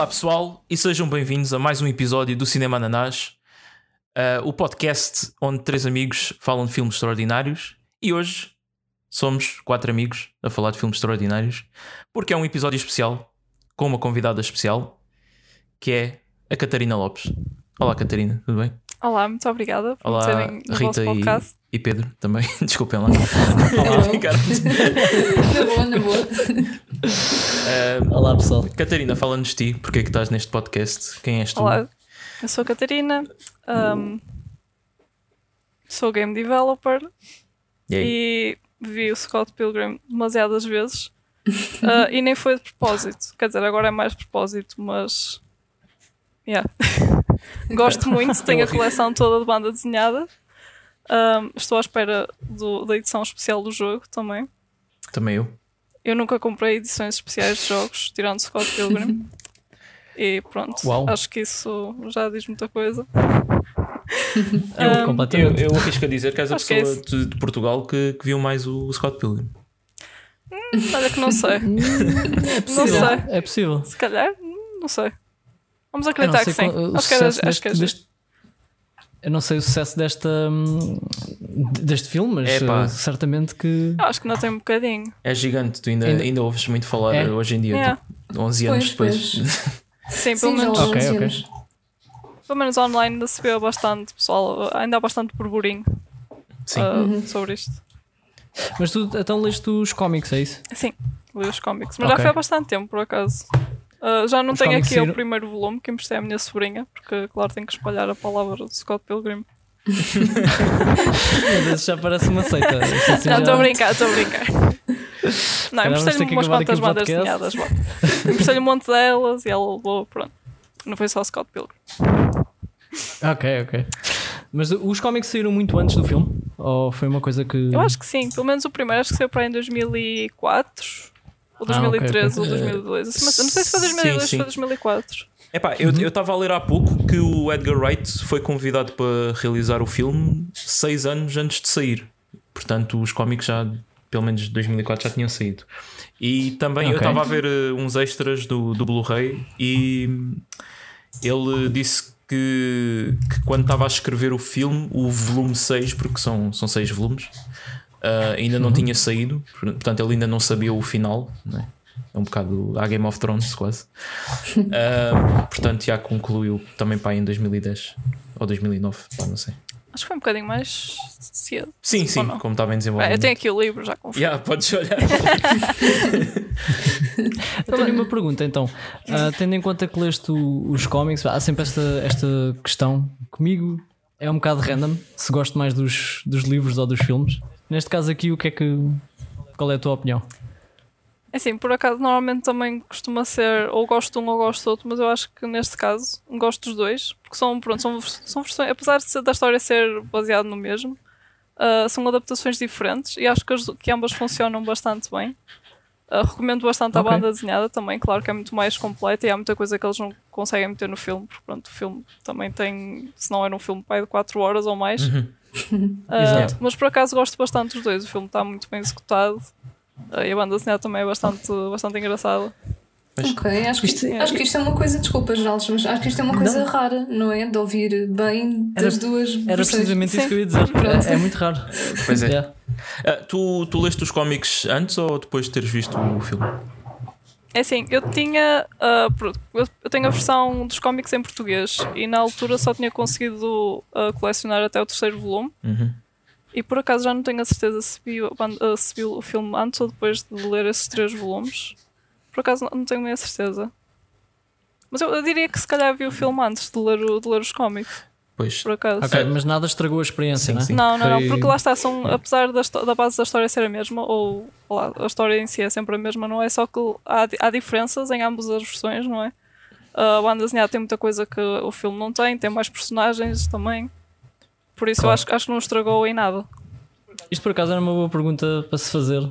Olá pessoal e sejam bem-vindos a mais um episódio do Cinema Ananás, uh, o podcast onde três amigos falam de filmes extraordinários e hoje somos quatro amigos a falar de filmes extraordinários porque é um episódio especial com uma convidada especial que é a Catarina Lopes. Olá Catarina, tudo bem? Olá, muito obrigada por Olá terem no Rita vosso podcast. E, Pedro também, desculpem lá. Olá. Ricardo. Na boa, na boa. Uh, Olá pessoal. Catarina, fala-nos de ti, porque é que estás neste podcast? Quem és tu? Olá, eu sou a Catarina, um, sou game developer E e vi o Scott Pilgrim demasiadas vezes uh, e nem foi de propósito. Quer dizer, agora é mais de propósito, mas. Yeah. Gosto muito, tenho a coleção toda de banda desenhada. Um, estou à espera do- da edição especial do jogo também. Também eu. Eu nunca comprei edições especiais de jogos, tirando Scott Pilgrim. e pronto, Uau. acho que isso já diz muita coisa. Eu, Um, Eu, completamente. eu arrisco a dizer que és a Acho é pessoa de, de Portugal que, que viu mais o, o Scott Pilgrim. olha que não sei. É Não possível. sei. É possível. Se calhar, hum, não sei. Vamos Eu não acreditar sei que sim. qual- Acho que, é, sucesso acho que é deste- Eu não sei o sucesso desta hum, deste filme, mas Epá. eh, certamente que Eu acho que não tem um bocadinho. É gigante, tu ainda, Ainda- ainda ouves muito falar É? hoje em dia, É. tipo, 11 anos Pois, depois. Sim, pelo Sim, menos, há Ok, 11 ok. anos. pelo menos online ainda se vê bastante, pessoal. Ainda há bastante burburinho Sim. ah, Uhum. sobre isto. Mas tu então leste os cómics, é isso? Sim, li os cómics. Mas Ok. já foi há bastante tempo, por acaso. Ah, já não tenho aqui o primeiro volume que emprestei à minha sobrinha, porque, claro, tenho que espalhar a palavra de Scott Pilgrim. Deus, já parece uma seita. Assim Não, já- estou a brincar, estou a brincar. Não, emprestei-lhe umas quantas bandas desenhadas. Emprestei-lhe um monte delas e ela levou, pronto. Não foi só Scott Pilgrim. Ok, ok. Mas os cómics saíram muito antes do filme? Ou foi uma coisa que. Eu acho que sim, pelo menos o primeiro, acho que saiu para aí em 2004 ou Ah, ok, 2013 ok. ou 2002. Assim, mas eu não sei se foi 2002 ou sim. foi 2004. Epá, eu eu estava a ler há pouco que o Edgar Wright foi convidado para realizar o filme seis anos antes de sair. Portanto, os cómics já, pelo menos de 2004, já tinham saído. E também eu Ok. estava a ver eh, uns extras do, do Blu-ray e ele disse que, que quando estava a escrever o filme, o volume 6, porque são, são seis volumes, ah, ainda não tinha saído, portanto ele ainda não sabia o final, né? é um bocado a Game of Thrones quase. Ah, portanto já concluiu também para aí em 2010 ou 2009, pá, não sei. Acho que foi um bocadinho mais cedo. Sim, sim, como estava em Ah, desenvolvimento. eu tenho aqui o livro, já confio. Yeah, podes olhar. Eu tenho uma pergunta então. Ah, tendo em conta que leste o- os cómics, há sempre esta, esta questão. Comigo é um bocado random se gosto mais dos, dos livros ou dos filmes. Neste caso aqui, o que é que. Qual é a tua opinião? É Assim, por acaso, normalmente também costuma ser ou gosto de um ou gosto do outro, mas eu acho que neste caso gosto dos dois, porque são, pronto, são, são versões, apesar de ser- da história ser baseada no mesmo, ah, são adaptações diferentes e acho que, as- que ambas funcionam bastante bem. Ah, recomendo bastante a Ok. banda desenhada também, claro que é muito mais completa e há muita coisa que eles não conseguem meter no filme, porque pronto, o filme também tem, se não era um filme pai de 4 horas ou mais. Ah, Exato. mas por acaso gosto bastante dos dois, o filme está muito bem executado. Ah, e a banda desenhada também é bastante, bastante engraçada. Ok, acho que, isto, acho que isto é uma coisa, desculpa, Geraldo, mas acho que isto é uma coisa rara, não é? De ouvir bem das Era- duas Era versões. precisamente isso Sim. que eu ia dizer. É, é muito raro. Pois é. Yeah. Ah, tu, tu leste os cómics antes ou depois de teres visto o filme? É assim, eu tinha. pro- eu tenho a versão dos cómics em português e na altura só tinha conseguido ah, colecionar até o terceiro volume. Uhum. E por acaso já não tenho a certeza se vi, ah, se vi o filme antes ou depois de ler esses três volumes. Por acaso não- não tenho nem a certeza. Mas eu, eu diria que se calhar vi o filme antes de ler, o- de ler os cómics, Pois. por acaso. Ok, mas nada estragou a experiência, Sim, né? sim. Não, não, não, porque lá está, são, apesar da, da base da história ser a mesma, ou lá, a história em si é sempre a mesma, não é? Só que há, há diferenças em ambas as versões, não é? A banda desenhada tem muita coisa que o filme não tem, tem mais personagens também. Por isso eu Claro. acho, acho que não estragou em nada. Isto por acaso era uma boa pergunta para se fazer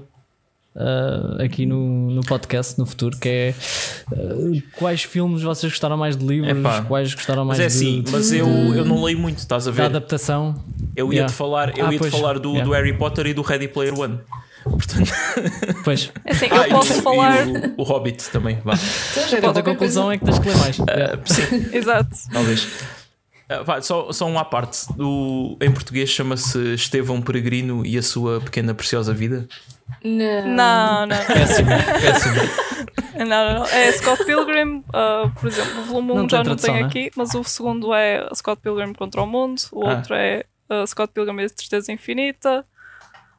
ah, aqui no, no podcast no futuro, que é ah, quais filmes vocês gostaram mais de livros, Epá, quais gostaram mais Mas é de, assim, de- mas eu, eu não leio muito, estás a da ver? adaptação. Eu ia-te Yeah. falar, eu Ah, ia pois, falar do, yeah. do Harry Potter e do Ready Player One. Portanto, Pois. É assim, Ah, eu e posso o- falar. e o, o Hobbit também, vá. Então, a conclusão coisa. é que tens que ler mais. Ah, sim, Exato. talvez. Vá, só, só um à parte. O, em português chama-se Estevão Peregrino e a sua pequena preciosa vida. Não. Não, não. Péssimo, péssimo. Não, não, não. É Scott Pilgrim, uh, por exemplo, o volume 1 Não tem já não tem né? aqui, mas o segundo é Scott Pilgrim contra o Mundo, o Ah. outro é uh, Scott Pilgrim e a Tristeza Infinita,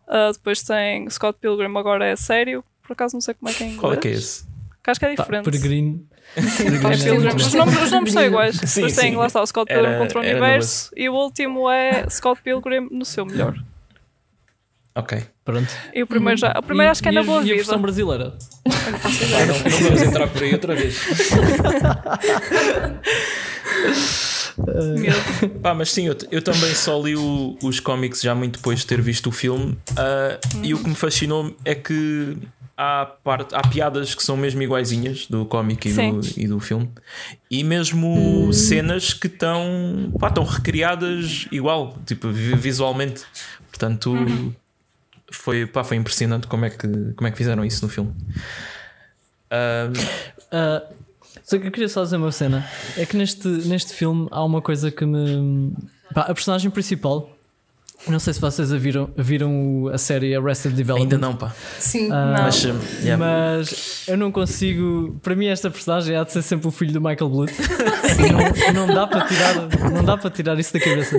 uh, depois tem Scott Pilgrim agora é sério, por acaso não sei como é que é em inglês. Qual é que é esse? Que acho que é diferente. peregrino. É Peregrino é Os nomes, os nomes são iguais. Sim, Depois tem sim. lá está o Scott Pilgrim Era- contra o Universo e o último é Scott Pilgrim no seu melhor. Ok. Pronto. E o primeiro já. O primeiro E- acho que é na a- boa e a vida. versão brasileira. Vai, não, não vamos entrar por aí outra vez. Medo. Pá, mas sim, eu, eu também só li o- os cómics já muito depois de ter visto o filme. ah, E o que me fascinou é que há, parte, há piadas que são mesmo iguaizinhas do cómic e do, e do filme. E mesmo cenas que estão, pá, estão recriadas igual, tipo, vi- visualmente. Portanto, foi, pá, foi impressionante como é, que, como é que fizeram isso no filme. Ah, Ah, só que eu queria só dizer uma cena. É que neste, neste filme há uma coisa que me. Pá, a personagem principal. Não sei se vocês a viram, viram a série Arrested Development. ainda não, pá. Sim. Ah, Não. Mas, ah, yeah. Mas eu não consigo. Para mim, esta personagem há de ser sempre o filho do Michael Bluth. Não, não dá para tirar, não dá para tirar isso da cabeça.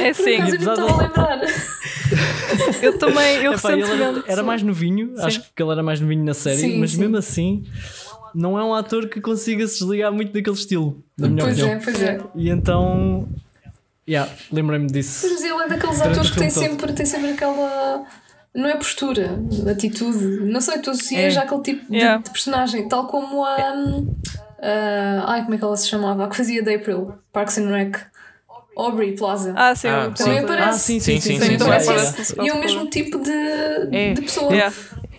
É sim, eu estava a lembrar. eu também, eu Epá, ele recentemente. era, era mais novinho, acho que ele era mais novinho na série, Sim, mas sim. mesmo assim não é um ator que consiga se desligar muito daquele estilo, na minha Pois opinião. é, pois é. E então, yeah, lembrei-me disso. Mas ele é daqueles atores que tem sempre, tem sempre aquela. Não é postura, atitude. Não sei, tu associas É. já aquele tipo de- Yeah. de, personagem, tal como a. a- ai, como é que ela se chamava? A que fazia de April, Parks and Rec. Aubrey Plaza. Ah, sim, Ah, também sim. aparece. Ah, sim, sim, sim, Sim, sim, sim, sim, E é o mesmo tipo de, É. de pessoa. Yeah.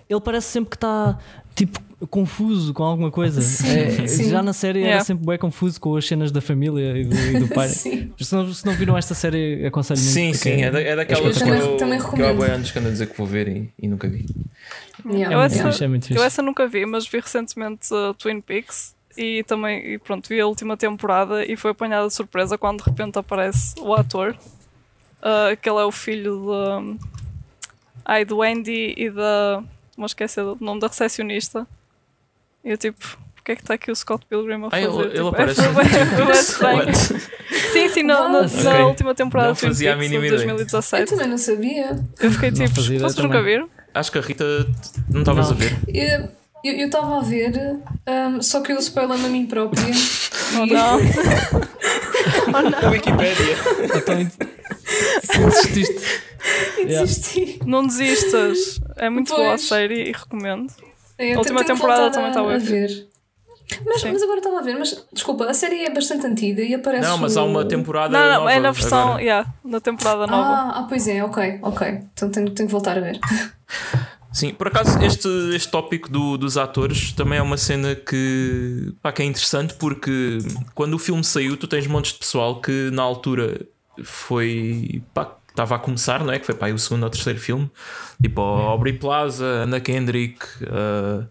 Ele parece sempre que está tipo confuso com alguma coisa. Sim, É, sim. Já na série era Yeah. sempre bem confuso com as cenas da família e do, e do pai. Se, não, se não viram esta série, aconselho muito. Sim, sim, é, da, é daquelas que também- eu, também que eu há boi anos que ando a dizer que vou ver e, e nunca vi. Yeah. Eu muito essa, fixe, é eu essa nunca vi, mas vi recentemente uh, Twin Peaks e também, e pronto, vi a última temporada e foi apanhada de surpresa quando de repente aparece o ator, uh, que ele é o filho de, ai, do Andy e da. Não esqueci o nome da recepcionista. E eu tipo, porque é que está aqui o Scott Pilgrim a Ah, fazer? ele, ele Tipo, aparece. é, bem- estranho. What? Sim, sim, na, na, Ok. na última temporada Não fazia a Peaks mínima de ideia. Eu 2017. também não sabia. Eu fiquei Não tipo, vocês nunca viram? Acho que a Rita não estavas Não. a ver. Eu estava a ver, um, só que eu spoiler-me a mim própria. Ou não? A Wikipédia. Então, desististe. e Yeah. desisti. Não desistas. É muito boa a Pois. série e recomendo. É, A última temporada também a- estava a ver. Mas, Sim. mas agora estava a ver, mas desculpa, a série é bastante antiga e aparece. Não, mas há uma temporada. Não, não, nova é na versão, agora. yeah, na temporada nova. Ah, ah, pois é, ok, ok. Então tenho, tenho que voltar a ver. Sim, por acaso este, este tópico do- dos atores também é uma cena que, pá, que é interessante porque quando o filme saiu, tu tens montes de pessoal que na altura foi. pá, estava a começar, não é? Que foi pá, aí o segundo ou terceiro filme. Tipo, a Aubrey Plaza, Anna Kendrick. ah,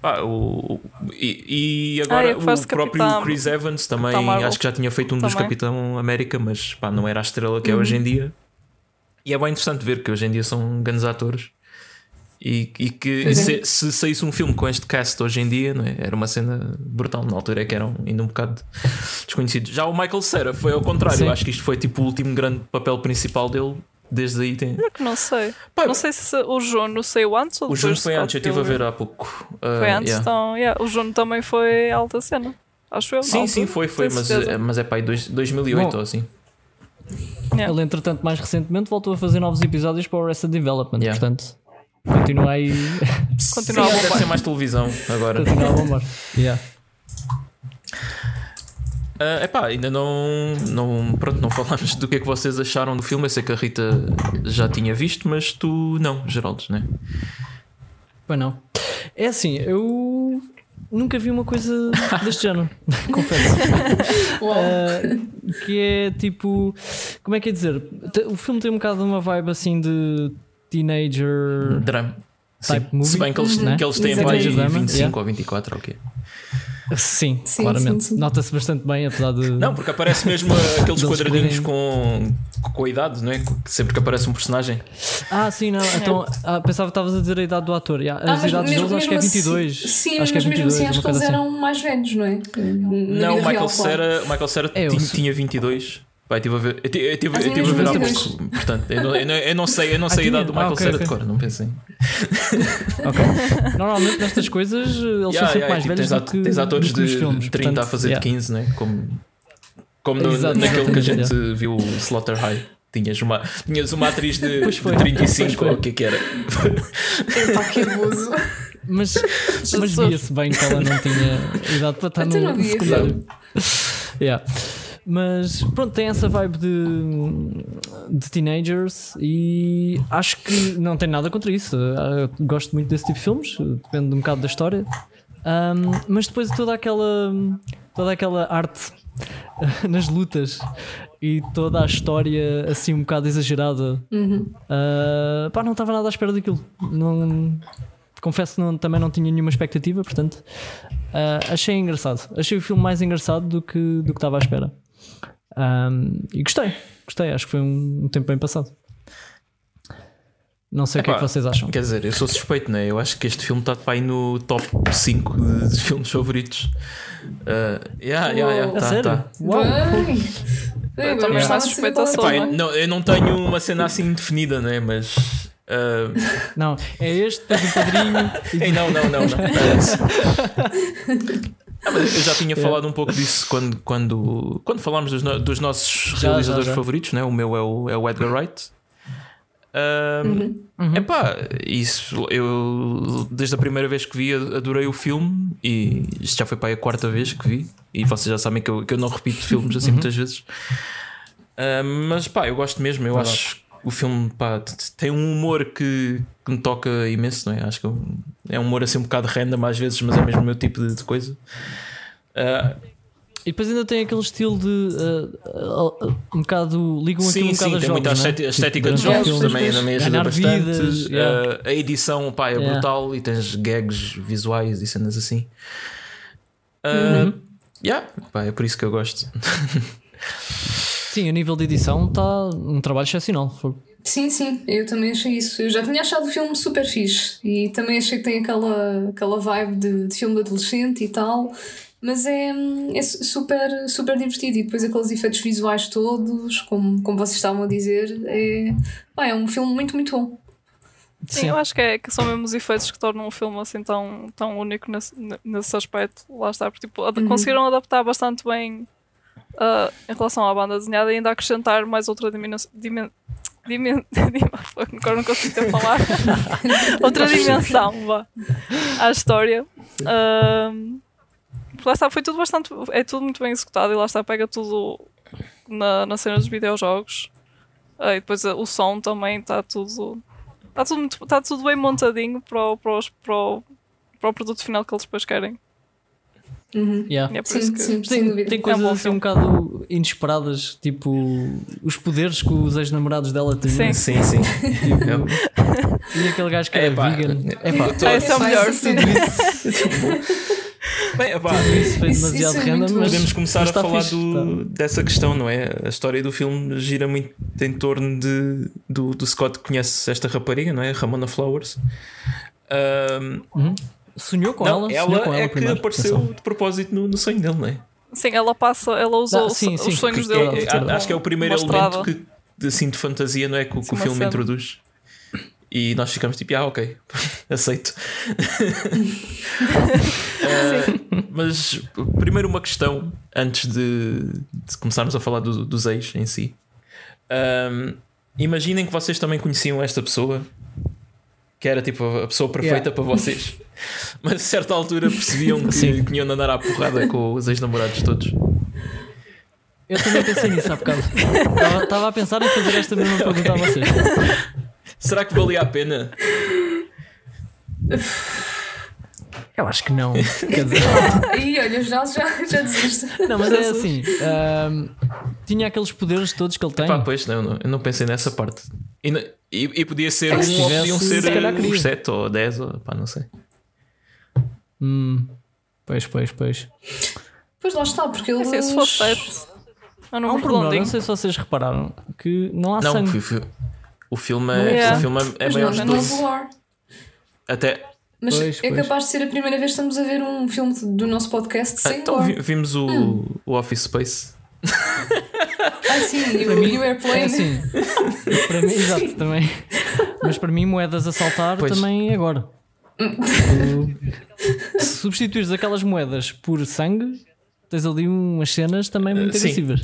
pá, o, e, e agora Ah, o próprio Capitão- Chris Evans também acho que já tinha feito um dos Também. Capitão América, mas pá, não era a estrela que é hoje em dia. E é bem interessante ver que hoje em dia são grandes atores. E, e que Pois se, é. se saísse um filme com este cast hoje em dia, não é? era uma cena brutal. Na altura é que eram ainda um bocado desconhecidos. Já o Michael Cera foi ao contrário. Sim. Eu acho que isto foi tipo o último grande papel principal dele. Desde aí tem. Eu que não sei. Pá, não sei se o Juno saiu antes ou O depois Juno de foi antes, eu estive a ver há pouco. Uh, Foi antes, yeah. então, yeah, o Juno também foi alta cena. Acho eu. Sim, sim, altura, foi, foi, mas, certeza. é- mas é pá, aí dois- 2008 Bom. ou assim. Yeah. Ele, entretanto, mais recentemente voltou a fazer novos episódios para o Arrested Development. Yeah. Portanto, continua aí. Continua a deve bombar. ser mais televisão agora. continua a bombar. Yeah. É epá, ainda não, não, pronto, não falámos do que é que vocês acharam do filme. Eu sei que a Rita já tinha visto, mas tu não, Geraldo, né? Pois não. É assim, eu nunca vi uma coisa deste género, confesso. Uh, que é tipo. Como é que é dizer? O filme tem um bocado uma vibe assim de teenager Drama. type Sim. movie. Se bem que eles, né? que eles têm para aí Exatamente. 25 Yeah. ou 24 ou o quê? Sim, Sim, claramente. sim. Nota-se bastante bem, apesar de. Não, porque aparece mesmo aqueles quadradinhos com, com a idade, não é? Sempre que aparece um personagem. Ah, sim, não. Então, ah, pensava que estavas a dizer a idade do ator. Yeah, Ah, As mas idades mesmo- deles acho que é mesmo 22. Assim, sim, acho que é mas mesmo 22, assim acho que eles assim. eram mais velhos, não é? Na não, o Michael. Cera, Michael Cera É, sou- tinha 22. Vai, tive a ver, eu, tive- eu tive, eu tive a ver há 22. pouco. Portanto, eu não, eu não, eu não sei, eu não Ah, sei a idade do tinha? Ah, Michael ok, Cera ok. de cor, não pensei. Ok. Normalmente nestas coisas eles são Yeah, sempre yeah, mais tipo, velhos tens, do que, tens atores do que nos de filmes. 30 a portanto, fazer yeah. de 15, não é? Como, como no, Exato, naquele que a gente exatamente, viu, o Slaughter High. Tinhas uma, tinhas uma atriz de, Pois de foi. 35 Pois foi. ou o que é que era. Epá, que abuso. Mas, mas via-se bem que ela não tinha idade para estar no, não no secundário. Yeah. Mas pronto, tem essa vibe de, de teenagers e acho que não tem nada contra isso. Eu gosto muito desse tipo de filmes, depende um bocado da história. Um, mas depois toda aquela toda aquela arte nas lutas e toda a história assim um bocado exagerada Uh, pá, não estava nada à espera daquilo. Não, confesso que não- também não tinha nenhuma expectativa, portanto uh, achei engraçado. Achei o filme mais engraçado do que do que estava à espera. Um, e gostei, gostei, acho que foi um, um tempo bem passado. Não sei o que é que Epá, vocês acham. Quer dizer, eu sou suspeito, não é? Eu acho que este filme está para aí no top 5 de, de filmes favoritos. Uh, yeah, yeah, yeah, Uou. A tá, sério? tá. Bem, Eu também suspeita qual é só, eu não, eu não tenho uma cena assim definida, não é? Mas. uh, Não, é este, depois o padrinho. e Ei, não, não, não, não. é. Ah, eu já tinha falado um pouco disso quando, quando, quando falámos dos, no- dos nossos Já, realizadores já, já. favoritos, né? o meu é o, é o Edgar Wright. Um, Uhum. Epá, isso eu desde a primeira vez que vi adorei o filme e isto já foi para aí a quarta vez que vi e vocês já sabem que eu, que eu não repito filmes assim muitas vezes. Mas pá, eu gosto mesmo, eu Verdade. acho que o filme pá, tem um humor que, que me toca imenso, não é? Acho que é um humor assim um bocado random às vezes, mas é mesmo o meu tipo de, de coisa. Ah, E depois ainda tem aquele estilo de uh, uh, um bocado ligam aquilo sim, um bocado sim, a tem jogos, muita né? estética, Tipo, estética de jogos filme. também também ajuda bastante. vidas, yeah. Ah, a edição pá, é Yeah. brutal e tens gags visuais e cenas assim. Uhum. yeah, pá, é por isso que eu gosto. Sim, a nível de edição está um trabalho excepcional. Foi- Sim, sim, eu também achei isso. Eu já tinha achado o filme super fixe e também achei que tem aquela, aquela vibe de, de filme de adolescente e tal, mas é, é su- super, super divertido. E depois aqueles efeitos visuais todos, como, como vocês estavam a dizer, é, é um filme muito, muito bom. Sim, eu acho que, é, que são mesmo os efeitos que tornam o filme assim tão, tão único nesse, nesse aspecto. Lá está, porque tipo, ad- conseguiram adaptar bastante bem ah, em relação à banda desenhada e ainda acrescentar mais outra dimensão. Dimen, agora não consigo ter falar. outra dimensão vá, à história. Ahm, lá está, foi tudo bastante. É tudo muito bem executado e lá está, pega tudo na, na cena dos videojogos. Ah, e depois ah, o som também está tudo. Está tudo, muito- tá tudo bem montadinho para o, para, para, o, para o produto final que eles depois querem. Yeah. E é por isso Sim, que. sim, Tem, tem É um coisas assim um bocado inesperadas, tipo os poderes que os ex-namorados dela tinham. Sim. Sim, sim. Eu- E aquele gajo que era Epá, vegan. Epá, Ah, esse é o melhor. Bem, epá, isso foi demasiado isso é random, mas podemos começar mas a falar fixe, do- tá. dessa questão, não é? A história do filme gira muito em torno de, do, do Scott que conhece esta rapariga, não é? Ramona Flowers. Ahm, Sonhou com não, ela? ela, Sonhou com ela é que primeiro. apareceu atenção. de propósito no, no sonho dele, não é? Sim, ela passa, ela usa Ah, os- sim, os sim, sonhos que- dele. que- tipo, É, acho que é o primeiro mostrava. elemento que, de, assim, de fantasia, não é? Que, o- que Sim, o filme cena. introduz. E nós ficamos tipo, ah, ok, aceito. Ah, mas primeiro uma questão antes de, de começarmos a falar do- dos ex em si. Ahm, imaginem que vocês também conheciam esta pessoa que era tipo a pessoa perfeita Yeah. para vocês, mas a certa altura percebiam que, Sim. que iam andar à porrada com os ex-namorados todos. Eu também pensei nisso há bocado. Estava- a pensar em fazer esta mesma pergunta a vocês. Será que valia a pena? Eu acho que não. Quer dizer, Aí, olha, já, já, já desisto. não, mas é assim. ahm, tinha aqueles poderes todos que ele tem. Pá, pois não, não, eu não pensei nessa parte. E, e- e podia ser um, É, se ou tivesse, podiam ser se uns 7 ou 10, ou pá, não sei. Hum, pois, pois, pois. Pois lá está, porque eles. Assim, se fosse 7. É Há um número pormenor, redondinho. não sei se vocês repararam que não há Não, sangue. fi- o filme Não é, é. o filme é maior não, de é novo 12. war. Até. Mas Pois, é pois. capaz de ser a primeira vez que estamos a ver um filme do nosso podcast sem Então gore. vi- vimos o, Hum. o Office Space. Ah, sim, e o, e o É Airplane. assim, para mim, exato, também. Mas para mim, moedas a saltar Pois. também é agora. Se substituires aquelas moedas por sangue, tens ali umas cenas também muito sim. agressivas.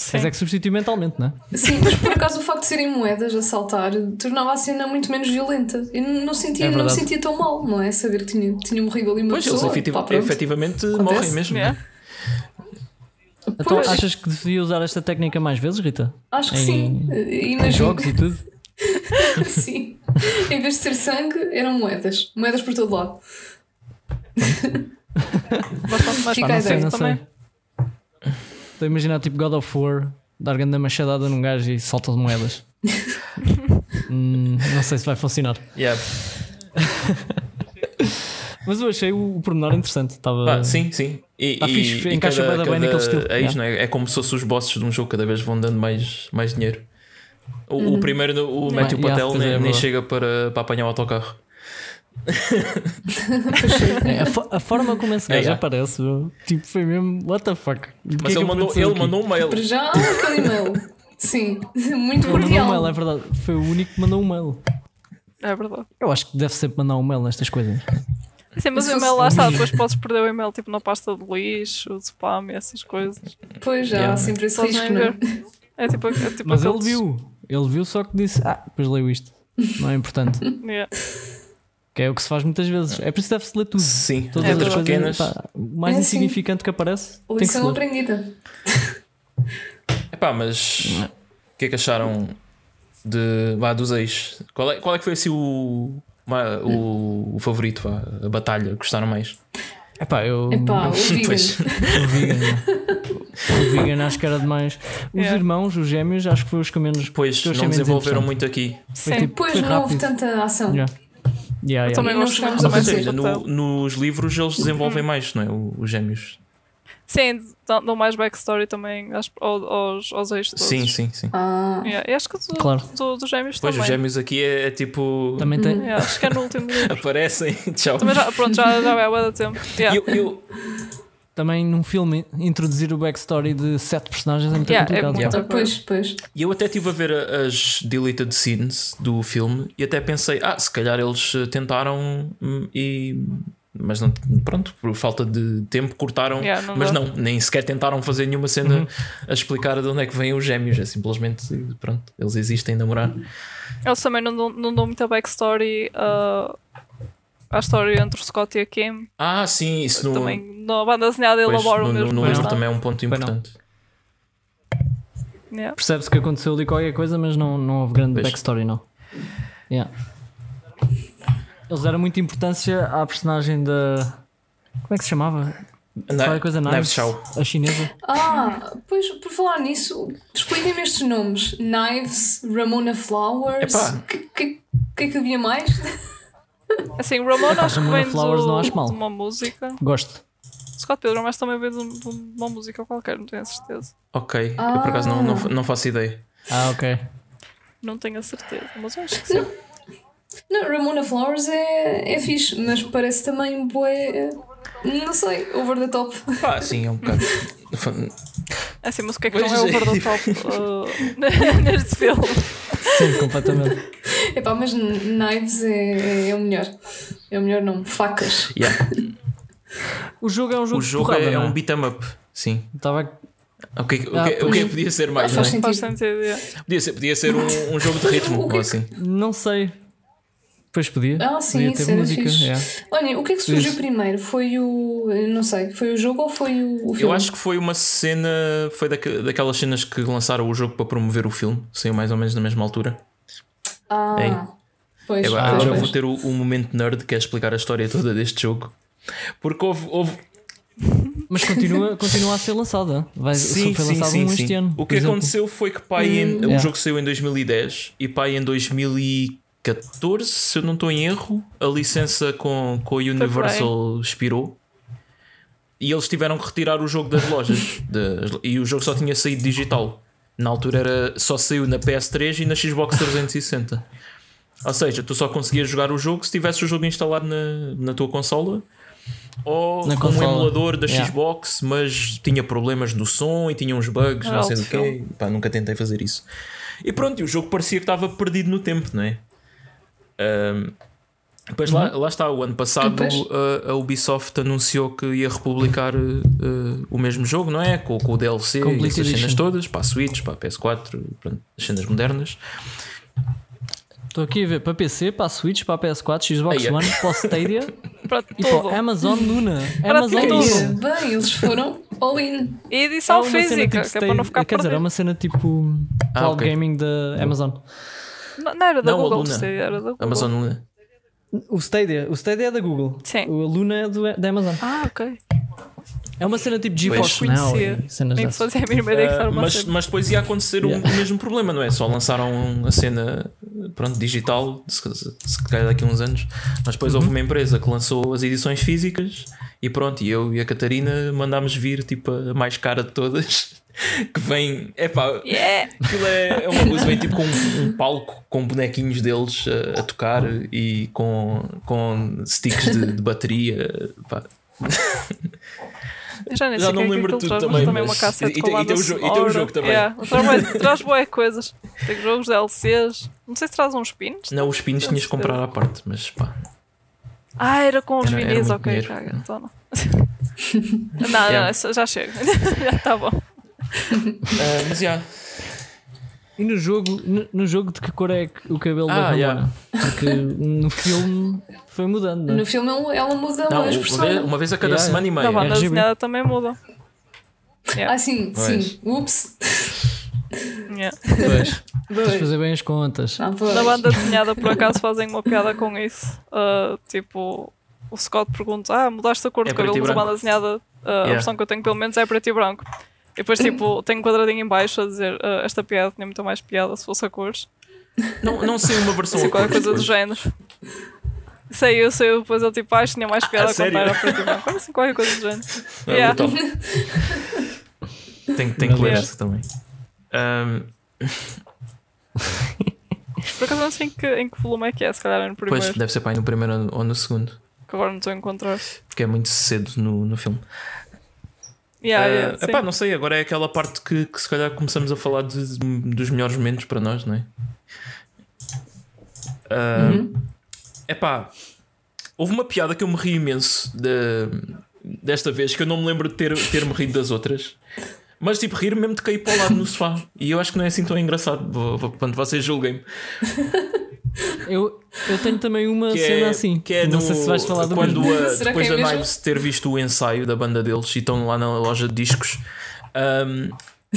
Sim. Mas é que substitui mentalmente, não é? Sim, mas por acaso o facto de serem moedas a saltar tornava a cena muito menos violenta. Eu não sentia, É não verdade. sentia tão mal, não é? Saber que tinha, tinha morrido ali uma Pois, eles pessoa. pá, pronto. efetivamente Acontece. morrem mesmo. É. Então Pois. achas que devia usar esta técnica mais vezes, Rita? Acho que em- sim. Eh, Em Imagino. jogos e tudo? sim. Em vez de ser sangue, eram moedas. Moedas por todo lado. Mais Fica a não sei, ideia não também. sei. Estou a imaginar tipo God of War, dar grande machadada num gajo e solta moedas. Hum, não sei se vai funcionar. Yeah. Mas eu achei o, o pormenor interessante. Estava. Pá, sim, sim. E, Tá e- fixe, e encaixa cada- bem cada naquele estilo. ex, Yeah. não é? é como se fossem os bosses de um jogo, cada vez vão dando mais, mais dinheiro. O, o primeiro, o Matthew Uhum. Patel, é, nem, é nem chega para, para apanhar o autocarro. É, a, fo- a forma como esse gajo É, é. aparece, tipo, foi mesmo. What the fuck? Que Mas é ele, mandou, ele aqui? mandou um mail. Para já, aquele e-mail. Sim, muito Ele mandou um cordial. mail, é verdade. Foi o único que mandou um mail. É verdade. Eu acho que deve sempre mandar um mail nestas coisas. Sim, mas o e-mail lá está, depois podes perder o e-mail tipo na pasta de lixo, de spam e essas coisas. Pois já, Yeah. sempre esse Podes risco, não é? ver. É tipo, é tipo Mas ele aqueles- viu. Ele viu, só que disse: Ah, depois leio isto. Não é importante. Yeah. Que é o que se faz muitas vezes. É por isso que deve-se ler tudo. Sim, Todas É as letras coisas. pequenas. pá, o mais É assim. insignificante que aparece. Tem que se Lição ler. aprendida. Epá, mas o que é que acharam de, vá, dos ex? Qual é, qual é que foi assim o, o, o favorito, vá, a batalha? Gostaram mais? Epá, eu. Epá, o vegan. O vegan. o vegan acho que era demais. Os Yeah. irmãos, os gêmeos, acho que foi os que menos. Pois, que não desenvolveram muito aqui. Sim. tipo- Pois Foi não houve tanta ação. Yeah. Yeah, yeah. também não chegamos a mais seja, do no- nos livros eles desenvolvem mais, não é? Os gêmeos. Sim, dão mais backstory também aos, aos, aos ex todos. Sim, sim, sim. Ah, Yeah, e acho que do, Claro. do, dos gêmeos Pois, também. os gêmeos aqui é, é tipo. Também tem. Yeah, acho que é no último livro. Aparecem, tchau. Também já, pronto, já, já é há tempo. Yeah. Eu, eu, Também num filme introduzir o backstory de sete personagens é muito Yeah, é complicado. muito- ah, pois, pois. E eu até estive a ver as deleted scenes do filme e até pensei, ah, se calhar eles eh, tentaram hum, e. Mas não, pronto, por falta de tempo cortaram. Yeah, não mas dá. não, nem sequer tentaram fazer nenhuma cena a explicar de onde é que vêm os gêmeos. É simplesmente, pronto, eles existem a namorar. Eles também não dão, não dão muita backstory uh, à história entre o Scott e a Kim. Ah, sim, isso no, Também na banda desenhada elaboram no, no, mesmo. no livro não. também é um ponto importante. Yeah. Percebe-se que aconteceu ali qualquer coisa, mas não, não houve grande Pois. backstory, não. Yeah. Eles deram muita importância à personagem da. Como é que se chamava? Qualquer coisa Knives Knives, a chinesa. Ah, pois, por falar nisso, expliquem-me estes nomes: Knives, Ramona Flowers. O que, que, que é que havia mais? Assim, Ramona acho que vem Flowers do, não acho mal. de uma música. Gosto. Scott Pilgrim, mas também vem de, um- de uma música qualquer, não tenho a certeza. Ok, eu por acaso não, não, não faço ideia. Ah, ok. Não tenho a certeza, mas eu acho que sim. Não, Ramona Flowers é, é fixe, mas parece também bué. Não sei, over the top. Pá, sim, é um bocado. Assim, mas o que é que Pois não é é. over the top uh, neste filme? Sim, completamente. Epá, mas Knives é, é o melhor. É o melhor nome. Facas. Yeah. O jogo é um jogo O jogo porrada, é, é um beat 'em up, sim. Estava O que, o que, Ah, o que é pois. que podia ser mais? Faz não é? Podia ser, podia ser um, um jogo de ritmo O ou é assim. Não sei. Pois podia. Ah, sim, podia ter música. yeah. Olhem, o que é que surgiu Isso. primeiro? Foi o. eu Não sei, foi o jogo ou foi o, o filme? Eu acho que foi uma cena. Foi daque- daquelas cenas que lançaram o jogo para promover o filme. Saiu mais ou menos na mesma altura. Ah, pois. Pois, agora pois. vou ter o, o momento nerd que é explicar a história toda deste jogo. Porque houve. houve Mas continua, continua a ser lançada. Vai, Sim, foi sim, lançado sim, um sim. este ano. O que exemplo. aconteceu foi que pai em- o jogo saiu em 2010 e pai em 2014, se eu não estou em erro, a licença com, com a Universal expirou. E eles tiveram que retirar o jogo das lojas. Das- e o jogo só tinha saído digital. Na altura era, só saiu na PS3 e na Xbox 360. Ou seja, tu só conseguias jogar o jogo se tivesse o jogo instalado na, na tua consola ou Na com um emulador da Yeah. Xbox, mas tinha problemas no som e tinha uns bugs, não sei do quê. Pá, nunca tentei fazer isso. E pronto, e o jogo parecia que estava perdido no tempo, não é? Depois lá, lá está, o ano passado a, a Ubisoft anunciou que ia republicar eh, o mesmo jogo, não é? Com, com o DLC e essas cenas todas, para a Switch, para a PS4, pronto, as cenas modernas. Estou aqui a ver para PC, para a Switch, para a PS4, Xbox Aí é. One, para o Stadia Para e para Amazon Luna. Para Amazon. Luna. Bem, eles foram all in. E edição É física, tipo que é para não ficar Quer dizer, é uma cena tipo Ah, cloud ok. gaming da Amazon. Não, não era da Não, Google, Luna. Stadia, era da Google. Amazon Luna. O Stadia, o Stadia é da Google. Sim. O Luna é do, da Amazon. Ah, ok. É uma cena tipo GeForce. Now Conhecia. cenas Nem fazia a mínima ideia que era uma mas, cena. mas depois ia acontecer o- Yeah. o mesmo problema, não é? Só lançaram a cena pronto, digital, se, se, se calhar daqui a uns anos, mas depois Uhum. houve uma empresa que lançou as edições físicas e pronto, e eu e a Catarina mandámos vir tipo a mais cara de todas. Que vem, é pá, Yeah! aquilo é, é uma coisa, vem tipo com um, um palco com bonequinhos deles a, a tocar e com, com sticks de, de bateria. Pá. Eu já nem Já sei não quem me é que lembro traz, tudo mas também, também uma mas- cassete e- e tem- e tem o jo- e tem o jogo também. Yeah, Traz bué- Traz boas coisas. Tem jogos DLCs. Não sei se traz uns pins. Não, os pinos tinhas que comprar à parte, mas pá. Ah, era com os vinis, ok, caga. Então não. não, não, já chega. já está bom. Ah, mas já. E no jogo, no, no jogo de que cor é que o cabelo da Ah, Ramona? yeah. Porque no filme foi mudando, não é? No filme ela muda Não, a uma vez, uma vez a cada Yeah, semana e Da meia. banda RGB. desenhada também muda. Yeah. Ah, sim, Pois. sim. Ups. Yeah. Pois. Tens de Dois. fazer bem as contas. Ah. Na banda desenhada, por acaso, fazem uma piada com isso. Ah, tipo, o Scott pergunta: Ah, mudaste a cor do É preto cabelo, a branco. banda desenhada, a Yeah. versão que eu tenho pelo menos é preto e branco. E depois, tipo, tem um quadradinho em baixo a dizer: ah, Esta piada tinha muito mais piada se fosse a cores. Não, não sei uma versão. Assim, a qualquer cores coisa do género. Sei, eu sei, depois ele tipo, acho que tinha mais piada Ah, a contar sério? era preto e branco. Assim, qualquer coisa do género. Ah, Yeah. Tem, tem que ler essa também. Ahm, Por acaso não sei em que, em que volume é que é, se calhar é no primeiro, pois, deve ser para aí no primeiro ou no segundo. que agora não estou a encontrar. Porque é muito cedo no, no filme. Yeah, Ah, yeah, epá, não sei, agora é aquela parte que, que se calhar começamos a falar de- dos melhores momentos para nós, não é? Ah, Uhum. Epá, houve uma piada que eu me ri imenso de- desta vez, que eu não me lembro de ter, ter me rido das outras. Mas tipo, rir mesmo de cair para o lado no sofá. E eu acho que não é assim tão engraçado. Quando vocês julguem-me. Eu, eu tenho também uma Que cena é, assim. que é não no, sei se vais falar do quando mesmo. a- depois é da? Knives ter visto o ensaio da banda deles e estão lá na loja de discos, um,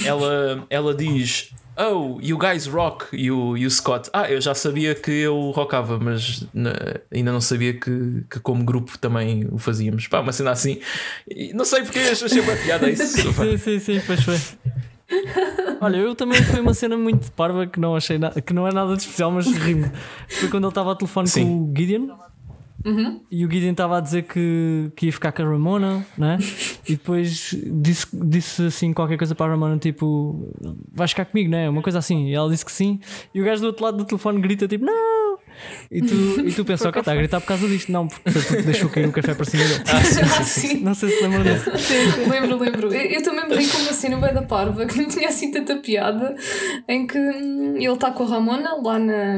ela, ela diz: Oh, you guys rock, e o, e o Scott. Ah, eu já sabia que eu rockava, mas na- ainda não sabia que, que como grupo também o fazíamos. Pá, uma cena assim. E não sei porque achei uma piada isso. Sim, sim, sim, pois foi. Olha, eu também foi uma cena muito parva que não achei nada, que não é nada de especial, mas ri-me. Foi quando ele estava a telefone Sim. com o Gideon e o Gideon estava a dizer que, que ia ficar com a Ramona, né? E depois disse, disse assim qualquer coisa para a Ramona, tipo, vais ficar comigo, né? Uma coisa assim. E ela disse que sim. E o gajo do outro lado do telefone grita tipo, não! E tu, e tu pensas, ok, está a gritar por causa disto. Não, porque tu deixou cair o café para cima dele. Ah, sim. Não sei se lembram disso. Lembro, lembro. Eu, eu também me ri com uma cena bem da parva que não tinha assim tanta piada em que hum, ele está com a Ramona lá na.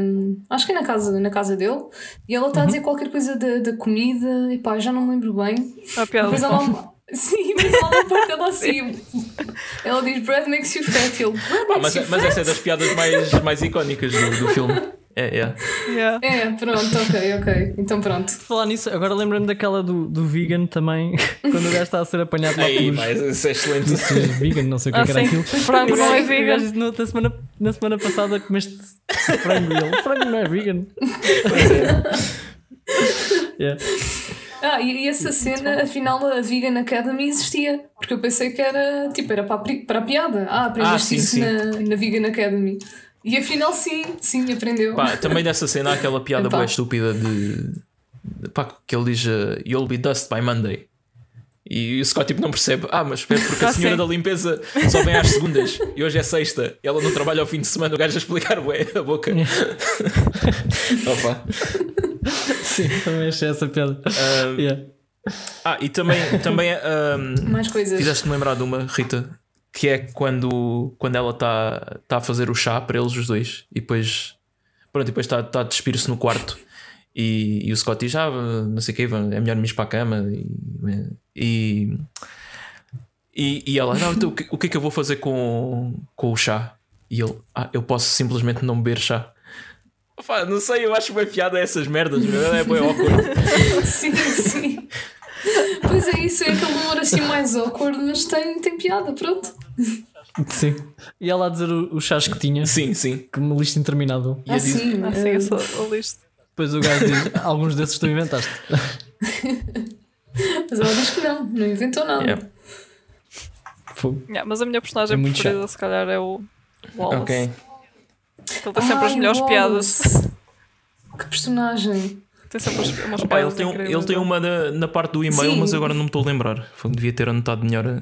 Acho que é na casa, na casa dele e ela está a dizer qualquer coisa da, da comida e pá, já não me lembro bem. A piada Depois ela. Sim, mas ela na parte dela assim. Ela diz: Bread makes you fat. Ele, mas, you mas fat. essa é das piadas mais, mais icónicas do, do filme. É, é. Yeah. É, pronto, ok, ok. Então pronto. Falar nisso, agora lembrei-me daquela do, do vegan também, quando o gajo está a ser apanhado lá Aí, mas isso é excelente. disse vegan, não sei o que, Ah, é que era sim. aquilo. Frango não é vegan. gajo disse, "No- na, semana, na semana passada comeste frango e ele, frango não é vegan. Yeah. Ah, e, essa cena, afinal, a Vegan Academy existia. Porque eu pensei que era, tipo, era para a, para a piada. Ah, aprendeste Ah, sim, isso sim. Na, na Vegan Academy. E afinal, sim, sim, aprendeu. Pá, também nessa cena há aquela piada Epá. boa estúpida de, de pá, que ele diz uh, You'll be dust by Monday. E o Scott tipo, não percebe, ah, mas espera, porque a Ah, senhora da limpeza só vem às segundas e hoje é sexta, ela não trabalha ao fim de semana, o gajo a explicar ué, a boca. Opa. Sim, também achei essa piada. Ah, Yeah. ah, e também, também um, Mais coisas. fizeste-me lembrar de uma, Rita, que é quando, quando ela está tá a fazer o chá para eles os dois e depois, pronto, e depois está tá a despir-se no quarto e, e o Scott diz: Ah, não sei o que, é melhor irmos para a cama. E, e, e ela: Não, então, o, que, o que é que eu vou fazer com, com o chá? E ele: Ah, eu posso simplesmente não beber chá. Não sei, eu acho bem piada essas merdas, é bem awkward. Sim, sim. Pois é isso, é aquele humor assim mais awkward, mas tem, tem piada, pronto. Sim. E ela a dizer o, o chás que tinha, Sim, sim. que uma lista interminável. E a Ah, dizer- sim. Ah, sim, eu sou a lista. Depois o gajo diz: Alguns desses tu inventaste. Mas ela diz que não, não inventou nada. Yeah. Yeah, mas a minha personagem É muito preferida, se calhar, é o Wallace. Ok. Ele tem sempre as Ai, melhores o piadas. Wallace. Que personagem. Tem sempre as, umas Pá, ele tem, um- incríveis. ele tem uma na, na parte do e-mail, Sim. mas agora não me estou a lembrar. Foi, devia ter anotado melhor. a-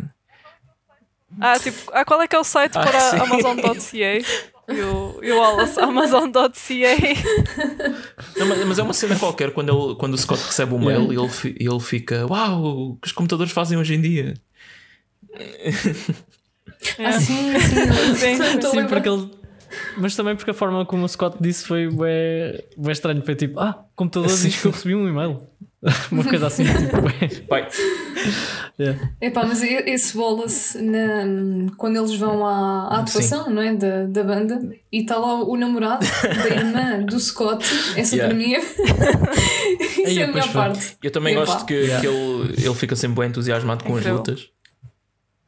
Ah, tipo, ah, qual é que é o site Ah, para sim. Amazon.ca? E o, e o Wallace, Amazon.ca. Não, mas, mas é uma cena qualquer quando, ele, quando o Scott recebe o mail e ele, fi- ele fica: Uau, o que os computadores fazem hoje em dia. Ah, sim, sim. Sim. Sim, lembrar. porque ele. Mas também porque a forma como o Scott disse foi bué, bué estranho. Foi tipo, ah, computador diz que eu recebi um e-mail. Uma coisa assim, tipo. Pai, Yeah. Epá, mas esse Wallace, na- quando eles vão à, à atuação não é? da, da banda e está lá o namorado da irmã do Scott, essa Yeah. para mim é. Isso Aí, é a melhor foi. parte. eu também Epá. gosto que, que ele, ele fica sempre bem entusiasmado com as Incrível. lutas.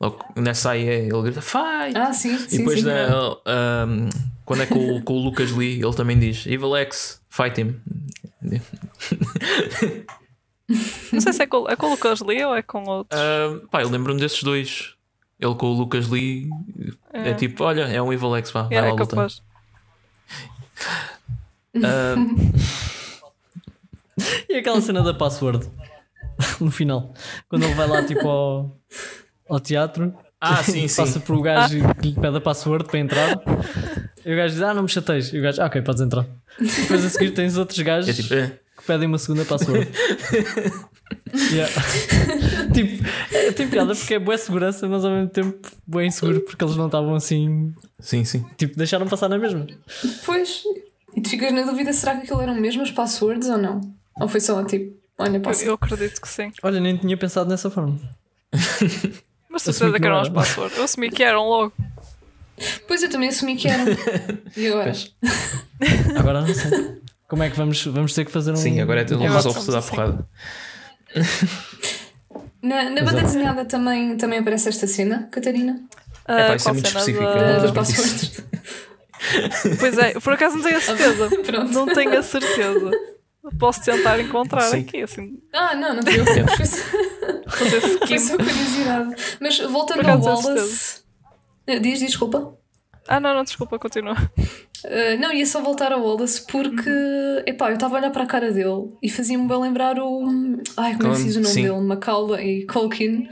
Logo nessa aí é, ele grita: Fight! Ah, sim, e sim. depois, sim. na- ahm, quando é com, o- com o Lucas Lee, ele também diz: Evil X, fight him. Não sei se é com, é com o Lucas Lee ou é com outros. Ah, pá, eu lembro-me desses dois. Ele com o Lucas Lee é, É. tipo: Olha, é um Evil X, vá, vai Yeah, lá é lutar. capaz. Ah, E aquela cena da password no final, quando ele vai lá tipo ao, ao teatro, Ah, sim, sim. passa por o gajo que lhe pede a password para entrar, e o gajo diz: Ah, não me chateis. E o gajo, ah, ok, podes entrar. E depois a seguir tens outros gajos é tipo: "Eh, que pedem uma segunda password. Yeah. tipo, é, tem piada porque é boa segurança, mas ao mesmo tempo boa inseguro porque eles não estavam assim, Sim, sim. tipo, deixaram passar na mesma. Pois. E tu ficas na dúvida: será que aquilo eram mesmo as passwords ou não? Ou foi só tipo, olha, Eu, passa. eu acredito que sim. Olha, nem tinha pensado nessa forma. Mas certeza que que eram era. passwords. Eu assumi que eram logo. Pois eu também assumi que eram. E agora? Agora não sei. Como é que vamos, vamos ter que fazer um. Sim, agora é tudo Eu resolve sim. porrada. Na, na banda desenhada também, também aparece esta cena, Catarina? Ah, pá, isso é muito específico, da- eu não Das passwords. Pois é, por acaso não tenho a certeza. Pronto. Não tenho a certeza. Posso tentar encontrar Sim. aqui, assim, Ah, não, não te preocupes. fazer Foi só curiosidade. Mas voltando ao acaso, Wallace. Diz, diz, desculpa. Ah, não, não, desculpa, continua. Uh, não, ia só voltar ao Wallace porque, epá, eu estava a olhar para a cara dele e fazia-me bem lembrar o. Ai, como é que se diz o nome Sim. dele? Macaulay Culkin.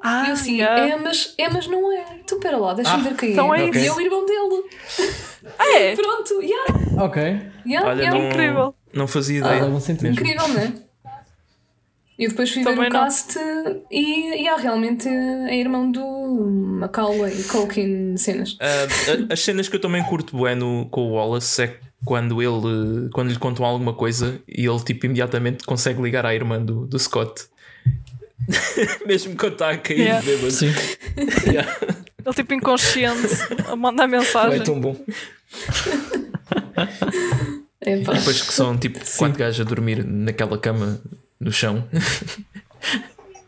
Ah, e eu assim, yeah. é, mas, é, mas não é. Então, pera lá, deixa-me Ah, ver quem então é. é E é o irmão dele. Ah, é? Pronto, yeah, Ok. yeah, Olha, yeah. não, incrível. não fazia Faz ideia. sentido. Incrível, não é? E eu depois fui ver Também o não. cast e, e há realmente é irmão do Macaulay Culkin cenas. Ah, a- as cenas que eu também curto bueno com o Wallace é quando ele quando lhe contam alguma coisa e ele tipo imediatamente consegue ligar à irmã do, do Scott. Mesmo quando está a cair Yeah. de bêbado. Sim. Yeah. Ele tipo inconsciente a mandar mensagem. É tão bom. Epá. E depois que são tipo quatro gajos a dormir naquela cama no chão.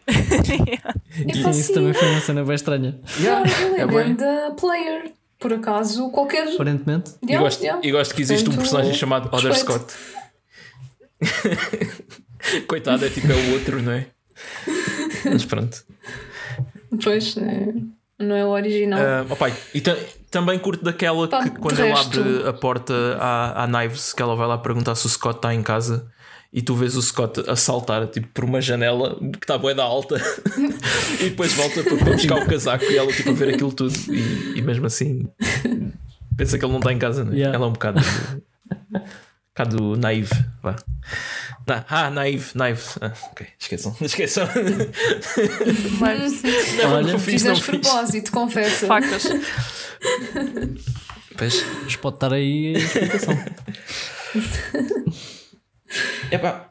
Epá, Sim, isso sim. também foi uma cena bem estranha. Claro, ele é, É bué. grande player. Por acaso, qualquer. Aparentemente. E Yeah, gosto, yeah. e gosto que existe um Portanto, personagem chamado Other. Scott. Coitado, é tipo é o outro, não é? Mas pronto. Pois, é, não é o original. Ó pai, e ta- também curto daquela Pá, que quando resto- abre a porta à, à Knives, que ela vai lá perguntar se o Scott está em casa e tu vês o Scott a saltar tipo, por uma janela que está bué da alta e depois volta para, para buscar o casaco e ela tipo, a ver aquilo tudo e, e mesmo assim pensa que ele não está em casa, né? Yeah. ela é um bocado. Bocado naive, vá. Na- ah, naive, naive. Ah, ok, esqueçam, esqueçam. Mas, Não, Olha, não fiz, não fiz. propósito, confessa. facas. Pois. Mas pode estar aí a explicação. Epá,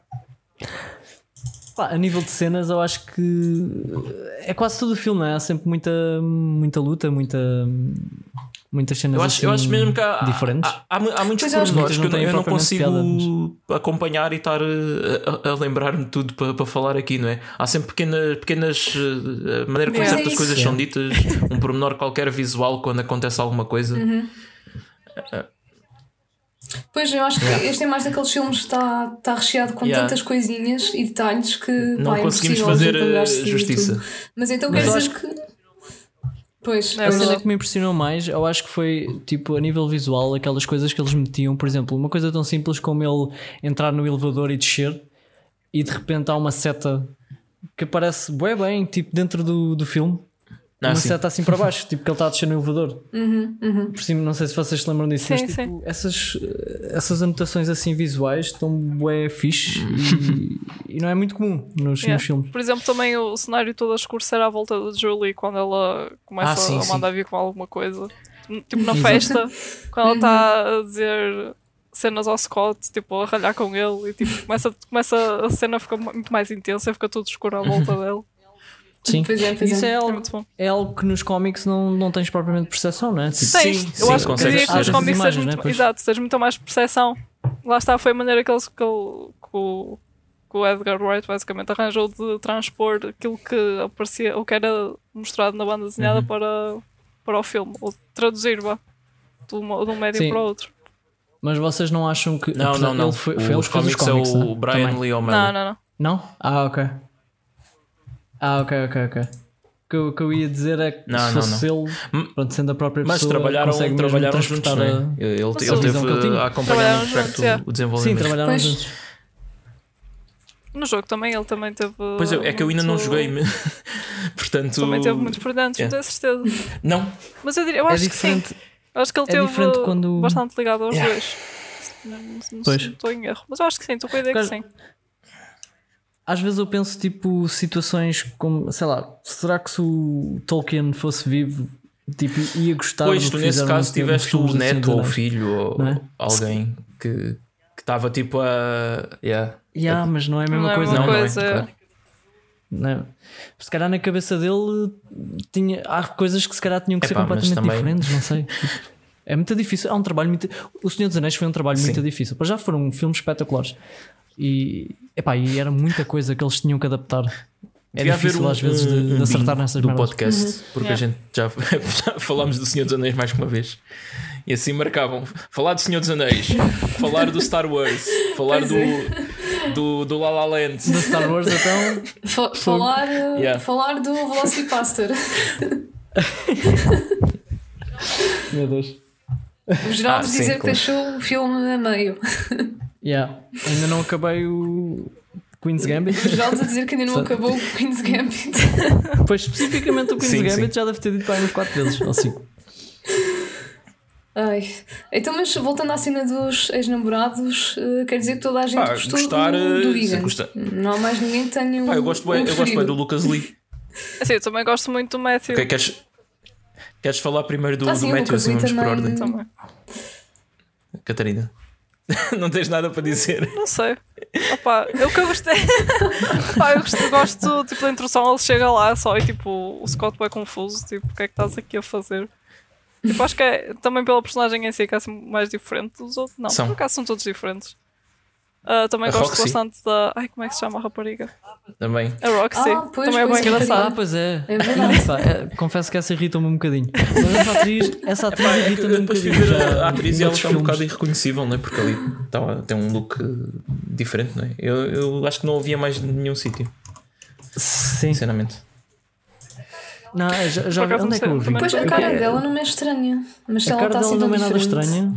Pá, a nível de cenas, eu acho que é quase todo o filme, não é? Há sempre muita, muita luta, muita, muitas cenas Eu acho, assim eu acho mesmo que há, diferentes. há, há, há muitos que pormenores que, eu, eu não consigo acompanhar e estar a, a- a lembrar-me tudo para, para falar aqui, não é? Há sempre pequenas, pequenas uh, a maneira como Yeah. certas É coisas isso. são ditas, um pormenor qualquer visual quando acontece alguma coisa. Uhum. Pois, eu acho que este é mais daqueles filmes que está, está recheado com Yeah. tantas coisinhas e detalhes que Não pá, é conseguimos impossível fazer justiça. Mas então Mas quer dizer que. Pois, É, A cena que me impressionou mais, eu acho que foi tipo a nível visual, aquelas coisas que eles metiam, por exemplo, uma coisa tão simples como ele entrar no elevador e descer e de repente há uma seta que aparece bué bem, tipo dentro do, do filme. Uma sim. seta assim para baixo, tipo que ele está a descer no elevador. Uhum, Por cima, não sei se vocês se lembram disso, Sim, mas tipo, sim. essas, essas anotações assim visuais estão bué fixe e, e não é muito comum nos, Yeah. nos filmes. Por exemplo, também o cenário todo a escurecer à volta da Julie quando ela começa Ah, sim, a mandar vir com alguma coisa. Tipo na festa, quando ela está a dizer cenas ao Scott, tipo a ralhar com ele e tipo, começa, começa a cena fica muito mais intensa, fica tudo escuro à volta dele. Sim, Pois é, pois isso é. é É algo, muito bom. é algo que nos cómics não, não tens propriamente percepção, não é? Tipo, Sim, Sim, eu sim, acho que que nos cómics Imagens, né, muito, pois. exato, tens muita mais percepção. Lá está, foi a maneira que, eles, que, ele- que o, que o Edgar Wright basicamente arranjou de transpor aquilo que aparecia, o que era mostrado na banda desenhada Uhum. para, para o filme, ou traduzir vá, de, uma, de um médio Sim. para o outro. Mas vocês não acham que. Não, não, não. Ele foi, foi ele os os cómics é cómics, o né? Brian Também. Lee O'Malley. Não, não, não. Não? Ah, ok. Ah, ok, ok, ok. O que, eu- o que eu ia dizer é que Não, se não, fosse ele, Hum. pronto, sendo a própria Mas pessoa, trabalharam, consegue mesmo trabalharam juntos, não é? a- Ele, ele teve ele tinha. a acompanhar muito perto juntos, é. o Sim, desenvolvimento. trabalharam Pois. juntos. No jogo também, ele também teve. Pois é, é que eu ainda não joguei, portanto. Também teve muitos Yeah. não tenho certeza. Não, Mas eu, diria, eu É acho que sim. diferente. Eu acho que ele é teve diferente quando- bastante ligado aos Yeah. dois. Não, não- não Pois. estou em erro. Mas eu acho que sim, estou com a ideia que sim. Às vezes eu penso, tipo, situações como, sei lá, será que se o Tolkien fosse vivo, tipo, ia gostar pois do tu que nesse caso tiveste o neto ou o filho ou é? alguém que que estava tipo a. Yeah. Yeah, mas não é a mesma Não é a coisa. mesma Não, não é, coisa. claro. Não é? Se calhar na cabeça dele tinha, há coisas que se calhar tinham que ser Epá, completamente também- diferentes, não sei. É muito difícil, é um trabalho muito. O Senhor dos Anéis foi um trabalho Sim. muito difícil. Para já foram filmes espetaculares. E, epá, e era muita coisa que eles tinham que adaptar. É Devia difícil um- às vezes de, um- de acertar nessas do merdas. podcast, porque Yeah. a gente já, já falámos do Senhor dos Anéis mais que uma vez. E assim marcavam falar do Senhor dos Anéis, falar do Star Wars, falar do, do, do La La Land. Da Star Wars então. Fa- falar, Yeah. falar do Velocipaster. Meu Deus. O Geraldo Ah, sim, dizer que claro. deixou o filme a meio. Yeah. Ainda não acabei o Queen's Gambit. O Geraldo a dizer que ainda não acabou o Queen's Gambit. Pois especificamente o Queen's Sim, Gambit sim. já deve ter dito para aí uns 4 vezes ou 5. Ai. Então, mas voltando à cena dos ex-namorados, eh, quer dizer que toda a gente Pá, gostou gostar, do, do eh, sim, Não há mais ninguém que tenha um. Pá, eu gosto bem, um eu gosto bem do Lucas Lee. Assim, eu também gosto muito do Matthew. Ok, queres, queres falar primeiro do, Ah, do sim, assim vamos por ordem? Também. Catarina. Não tens nada para dizer. Não sei. Opa, eu que eu gostei. Pá, eu gosto, gosto tipo, da introdução, ele chega lá só e tipo, o Scott é confuso, tipo, o que é que estás aqui a fazer? Tipo, acho que é também pela personagem em si que é assim mais diferente dos outros. Não, São. por acaso são todos diferentes. Ah, também A gosto Roxy? bastante da. Ai, como é que se chama a rapariga? Também. A Roxy. Ah, pois, também é pois, bem é Ah, pois é. É verdade. É, confesso que essa irrita-me um bocadinho. Mas essa atriz, essa atriz é irrita-me eu um bocadinho. ver a atriz e ela está um bocado irreconhecível, não é? Porque ali tá, tem um look diferente, não é? Eu, eu acho que não havia mais em nenhum sítio, Sim. sinceramente. Não, é, já, já onde é que eu não vi? sei, também Pois a cara dela não é estranha. Mas se A ela cara está dela assim não tão é nada estranha.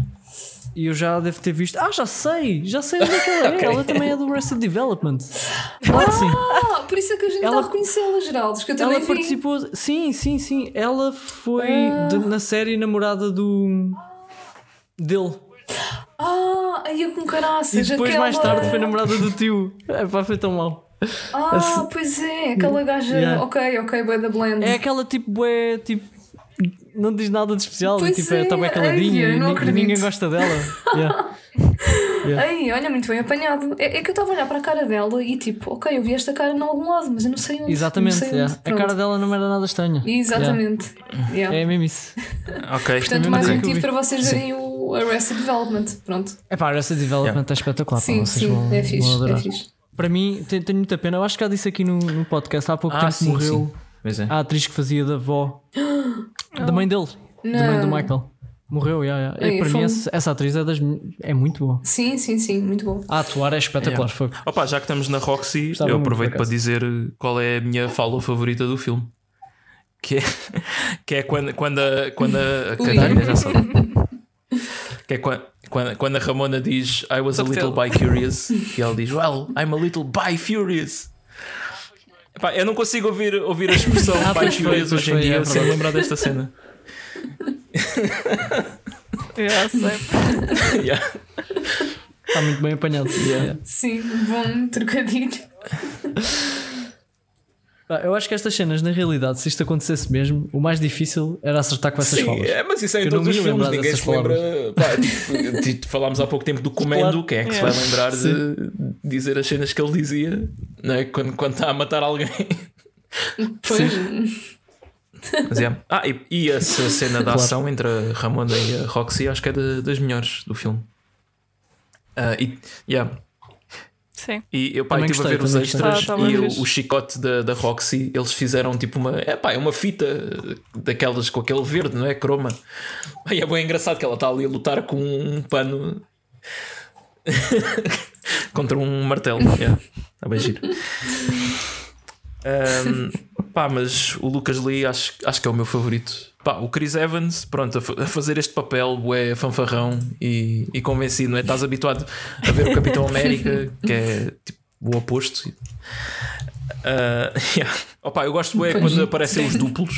E eu já devo ter visto. Ah, já sei! Já sei onde é que ela é. Ok. Ela também é do Arrested Development. Que sim. Ah, por isso é que a gente Ela- está a reconhecê-la, Geraldo, que eu Ela vi. participou. Sim, sim, sim. Ela foi Ah. de- na série namorada do. dele. Ah, aí eu com E caraças. depois, aquela... mais tarde, foi namorada do tio. É pá, foi tão mal. Ah, pois é, aquela gaja. Yeah. Ok, ok, boa da blend. É aquela tipo, bué, tipo. Não diz nada de especial. Pois tipo, é, é, tá bem caladinha ai, eu não ni- acredito. ninguém gosta dela. Yeah. Ei, olha, muito bem apanhado. É, é que eu estava a olhar para a cara dela e tipo, ok, eu vi esta cara em algum lado, mas eu não sei onde. Exatamente. Sei yeah. onde. A cara dela não era nada estranha. Exatamente. Yeah. Yeah. É mesmo isso. Ok. Portanto, mais um motivo vi. para vocês Sim. verem o Arrested Development. Pronto. É pá, essa development é espetacular. sim, vocês sim, vão, é vão fixe. É fixe. Para mim, te- tenho muita pena. Eu acho que já disse aqui no, no podcast há pouco Ah, tempo sim, morreu sim. É. a atriz que fazia da avó da mãe dele, da mãe do. Michael. Morreu, já. Ei, E para mim, essa, essa atriz é, das, é muito boa. Sim, sim, sim, muito bom. A atuar é espetacular. foi. Opa, já que estamos na Roxy, Gostava eu muito, aproveito por para acaso. dizer qual é a minha fala favorita do filme. Que é, que é quando, quando a, quando a a Ui. Catarina já sabe. Que é quando, quando, quando a Ramona diz I was a little bi curious e ela diz Well, I'm a little bi furious. Epá, eu não consigo ouvir, ouvir a expressão Ah, curious pois hoje em dia é sem lembrar desta cena. Yeah, sempre. Yeah. Está muito bem apanhado. Yeah. Sim, bom trocadilho. Eu acho que estas cenas, na realidade, se isto acontecesse mesmo, o mais difícil era acertar com essas Sim, falas. é, mas isso é em Eu todos não os filmes, ninguém dessas se lembra. Pá, tipo, tipo, falámos há pouco tempo do Comendo, Claro. quem é que se É. vai lembrar de dizer as cenas que ele dizia não é? quando, quando está a matar alguém? Pois. Mas, é. Ah, e, e essa cena da ação entre a Ramona e a Roxy acho que é da- das melhores do filme. Ah, e, yeah. Sim. E eu pá, estive a ver os extras tá bem e o, chicote da, da Roxy, eles fizeram tipo uma, é pá, é uma fita daquelas com aquele verde, não é? Croma. E é bem engraçado que ela está ali a lutar com um pano contra um martelo. Yeah. Está bem giro. Ahm, pá, mas o Lucas Lee acho, acho que é o meu favorito. Pá, o Chris Evans, pronto, a, fa- a fazer este papel, é fanfarrão e, e convencido, não é? Estás habituado a ver o Capitão América, que é tipo o oposto. Ah, yeah. Opa, eu gosto Pois. quando aparecem os duplos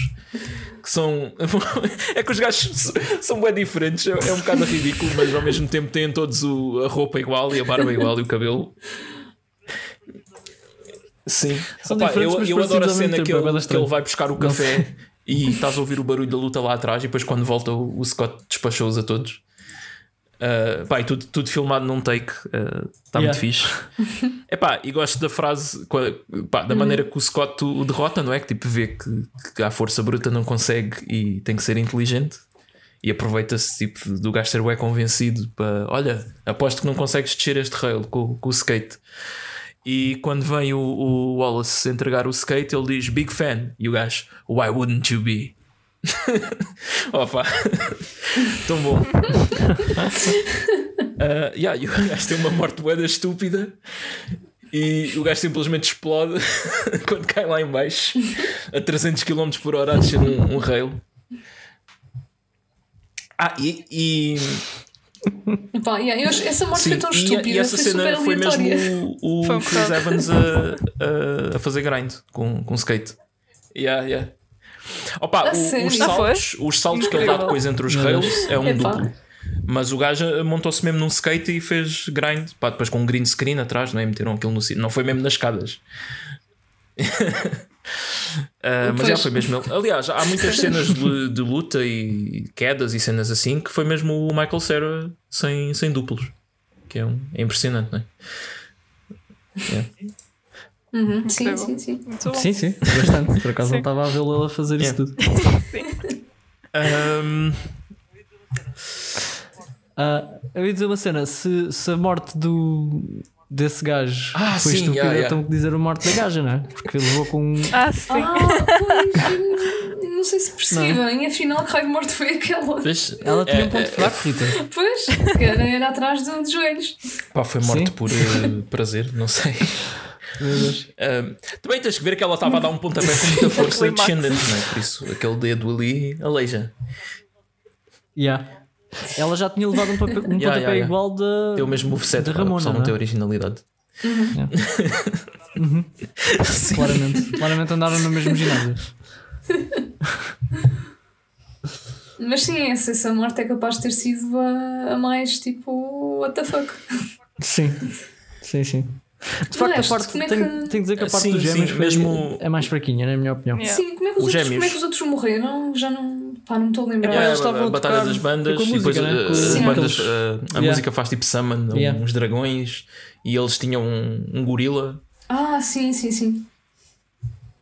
que são é que os gajos são bem diferentes, é é um bocado ridículo, mas ao mesmo tempo têm todos o- a roupa igual e a barba igual e o cabelo. Sim, Opa, eu, eu adoro a cena que tempo, é ele, bué que ele vai buscar o café e estás a ouvir o barulho da luta lá atrás, e depois quando volta o, o Scott despachou-os a todos. Uh, pá, e tudo, tudo filmado num take, está Yeah. muito fixe. Epá, e gosto da frase, pá, da maneira que o Scott o derrota, não é? Que tipo vê que, que a força bruta não consegue e tem que ser inteligente. E aproveita-se tipo, do gajo ser convencido para olha, aposto que não consegues descer este rail com, com o skate. E quando vem o, o Wallace entregar o skate, ele diz Big fan. E o gajo, Why wouldn't you be? Opa, tão bom. Uh, yeah, e o gajo tem uma morte boeda estúpida e o gajo simplesmente explode quando cai lá em baixo a 300 km por hora a descer um, um rail. Ah, e, e, Pá, yeah, eu essa morte sim, foi tão e- estúpida, e essa foi cena super foi aleatória. mesmo o, o Foi um Chris bocado. Evans a, a, a fazer grind com, com skate. Yeah, yeah. Opa, A o- os Ah, foi? saltos, os saltos que ele dá depois entre os rails é um Epá. duplo. Mas o gajo montou-se mesmo num skate e fez grind, pá, depois com um green screen atrás, não é? Meteram aquilo no sítio, não foi mesmo nas escadas. Ah, mas já foi mesmo ele. Aliás, há muitas cenas de, de luta e quedas e cenas assim que foi mesmo o Michael Cera sem, sem duplos, que é, um, é impressionante, não é? Yeah. Uhum, Sim, sim, sim. Sim, sim, bastante. Por acaso Sim. não estava a vê-lo ele a fazer isso Yeah. tudo. Ahm, Ah, eu ia dizer uma cena: se, se a morte do, desse gajo Ah, foi sim, estúpido, yeah, yeah. então que dizer a morte da gaja, não é? Porque ele levou com um. Ah, sim. Ah, pois, não sei se percebi Não bem, afinal que raio de morte foi aquela. Vês? Ela tinha É, um ponto é, fraco, Rita. Pois, que era, era atrás de, de joelhos. Pá, foi morte Sim. por eh, prazer, não sei. Ahm, também tens que ver que ela estava a dar um pontapé com muita força descendente, não é? Por isso, aquele dedo ali aleija. Yeah. Ela já tinha levado um, papel, um Yeah, pontapé yeah, yeah. igual da. Tem o mesmo moveset, da pá, Ramona, só não não é? tem originalidade. Sim. Claramente, claramente andaram no mesmo ginásio. Mas sim, essa, essa morte é capaz de ter sido a, a mais tipo, what the fuck. Sim, sim, sim. De facto, a resto, parte, como é tenho, que- tenho que dizer que a parte Sim, dos gêmeos sim, mesmo- é mais fraquinha, na minha opinião. Yeah. Sim, como é, que os Os outros, gêmeos. como é que os outros morreram? Já não. Pá, não me estou a lembrar. Eles estavam a batalha das bandas e depois as bandas, aqueles- uh, a música faz tipo summon, Yeah. uns dragões e eles tinham um, um gorila, Ah, sim, sim, sim.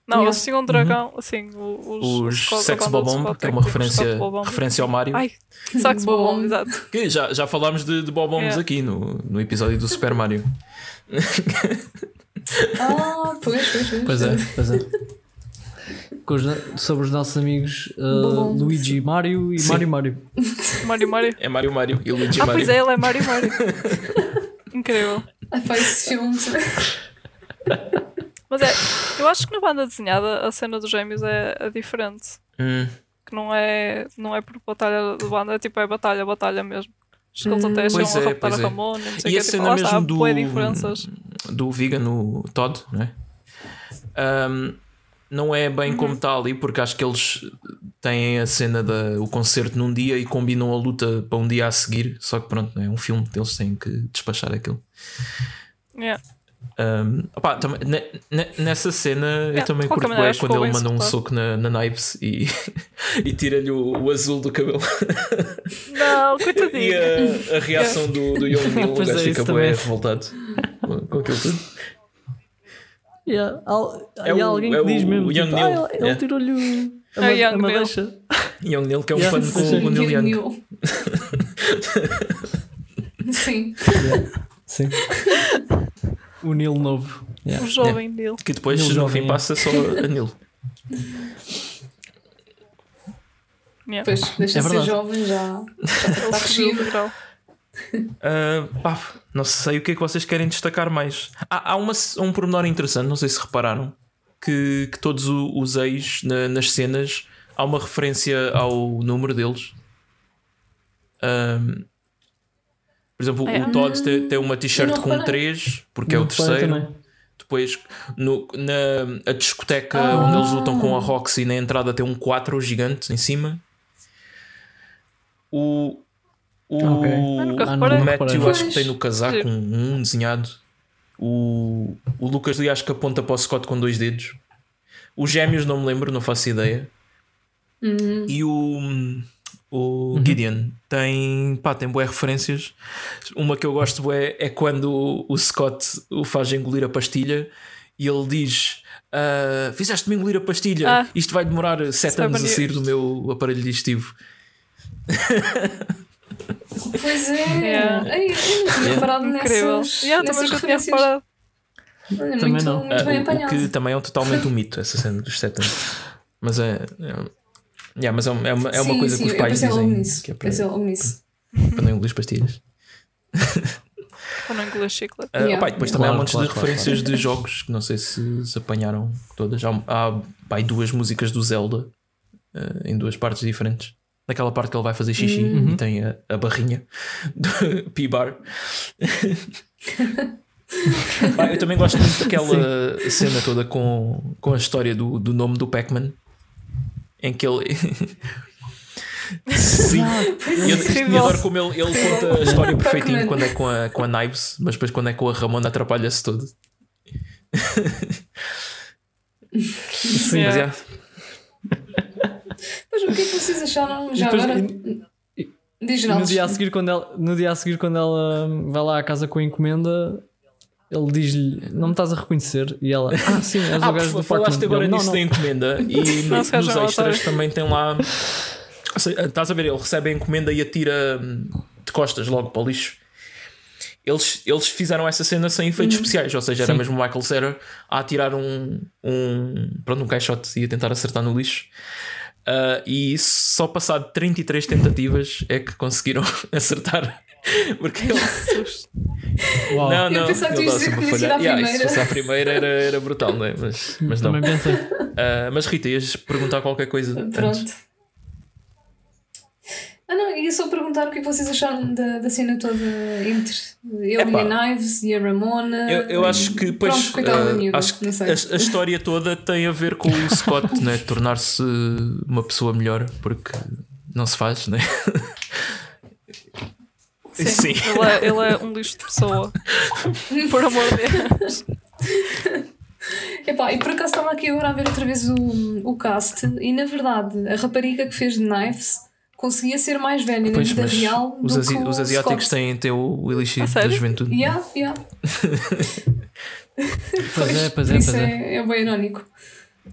Não, Yeah. eles tinham um dragão, assim, o- os, os Sex Bobomb, que é é uma tipo referência, referência ao Mario. Ai, Sax Bom. Bobomb, exato. Que já, já falámos de, de Bobombs Yeah. aqui no, no episódio do Super Mario. Ah, pois, pois, pois. Pois é, pois é. Com os sobre os nossos amigos uh. Luigi Mario e Sim. Mario Mario. Mario Mario. É Mario Mario e Luigi Ah, Mario. pois é, ele é Mario Mario. Incrível. Ai, pá, esse filme. Mas é, eu acho que na banda desenhada a cena dos gêmeos é, é diferente. Hum, Que não é, não é por batalha de banda, é tipo, é batalha, batalha mesmo. Acho que eles até Pois chegam é, a raptar pois a é. Ramona, não sei E o a que, cena tipo, mesmo do, do vegan, o Todd, não é? Ahm, não é bem Uhum. como está ali, porque acho que eles têm a cena da o concerto num dia e combinam a luta para um dia a seguir. Só que pronto, é um filme, eles têm que despachar aquilo. Yeah. Um, opá, tam- ne- ne- nessa cena eu Yeah, também de qualquer curto maneira, que quando ele manda um soco na, na e, e tira-lhe o, o azul do cabelo. Não, e coitadinho. a, a reação do, do Young Neil, o gajo é, fica bem também. revoltado com, com aquilo tudo. Yeah. Al- É e há o- alguém é que diz o mesmo: Young tipo, Neil. ah, ele, ele Yeah. tirou-lhe o- a, É ma- Young a Neil. madeixa. Young Neil, que é um Yeah, pano com o Neil Young. Neil. Sim. Sim. o Neil novo. Yeah. O jovem dele. Que depois Neil no jovem, fim é. passa só a Neil. Yeah. Pois, deixa É de ser jovem já. Está o crescido. Ah, pá, não sei o que é que vocês querem destacar mais. Há, há uma, um pormenor interessante, não sei se repararam, que, que todos o- os ex na- nas cenas há uma referência ao número deles. Ahm, por exemplo, É. o Todd tem, tem uma t-shirt com reparei. 3, porque é Não o reparei terceiro. Depois, no, na a discoteca Ah. onde eles lutam com a Roxy, na entrada tem um 4 gigante em cima. O, o. Ah, nunca o reparei. Matthew reparei. acho que tem no casaco um, um desenhado. O, o Lucas Lee acho que aponta para o Scott com dois dedos. Os gêmeos não me lembro, não faço ideia. Uhum. E o, o Gideon tem, pá, tem boas referências. Uma que eu gosto bué é quando o, o Scott o faz engolir a pastilha e ele diz: "Ah, Fizeste-me engolir a pastilha, Ah. isto vai demorar sete Seven anos a sair years." do meu aparelho digestivo. Pois é. Yeah. Ai, eu não tinha reparado Incrível. nessas, Yeah, também nessas nunca tinha reparado. Olha, Também muito, não. muito Ah, bem o- que também é um, totalmente um mito, essa cena dos sete anos. Mas é. é yeah, mas é uma, é uma, é uma Sim, coisa sim, que os pais dizem nisso. que é para, nisso. para não engolir as pastilhas. Para não engolir chiclete. Ah, Yeah. opá, e depois Claro, também há montes claro, de claro, referências de jogos que não sei se, se apanharam todas. Há, há aí duas músicas do Zelda ah, em duas partes diferentes. Naquela parte que ele vai fazer xixi e tem a, a barrinha do P-Bar. Pá, eu também gosto muito daquela cena toda com, com a história do, do nome do Pac-Man em que ele. Sim, e eu, e Incrível. adoro como ele, ele conta a história perfeitinho quando é com a, com a Knives, mas depois quando é com a Ramona atrapalha-se todo. Sim, mas Yeah. Mas o que é que vocês acharam já depois- agora? e- Diz no dia a seguir, quando ela, no dia a seguir, quando ela hum, vai lá à casa com a encomenda, ele diz-lhe: Não me estás a reconhecer? E ela: Ah, sim, és Ah, o gajo do falaste Parkman." agora Ele, "Não, nisso não." da encomenda e no- nos extras também tem lá. Ou seja, Estás a ver? Ele recebe a encomenda e atira hum, de costas logo para o lixo. eles, eles fizeram essa cena sem efeitos especiais, ou seja, era Sim. mesmo o Michael Cera a atirar um, um, pronto, um caixote e a tentar acertar no lixo. Ah, e só passado 33 tentativas é que conseguiram acertar. Porque ele, Uau. não, Eu não, pensava que tu ias dizer que tinha Yeah, primeira. se fosse a primeira era, era brutal, não é? Mas, mas não. Ah, mas Rita, ias perguntar qualquer coisa antes? Ah, não, ia só perguntar o que é que vocês acharam da, da cena toda entre ele Epá. e a Knives e a Ramona. Eu, eu acho que, pois, Pronto, da ah, miúda, acho que a, a história toda tem a ver com o Scott, né? Tornar-se uma pessoa melhor, porque não se faz, né? Sim. Ele, é, ele é um lixo de pessoa. Por amor de Deus. Epá, e por acaso estava aqui agora a ver outra vez o, o cast e na verdade a rapariga que fez de Knives conseguia ser mais velha na vida mas real os, do asi- os asiáticos Scott. têm, têm o, elixir da juventude. Yeah, yeah. Pois é, pois é, isso pois é. é, é bem irónico.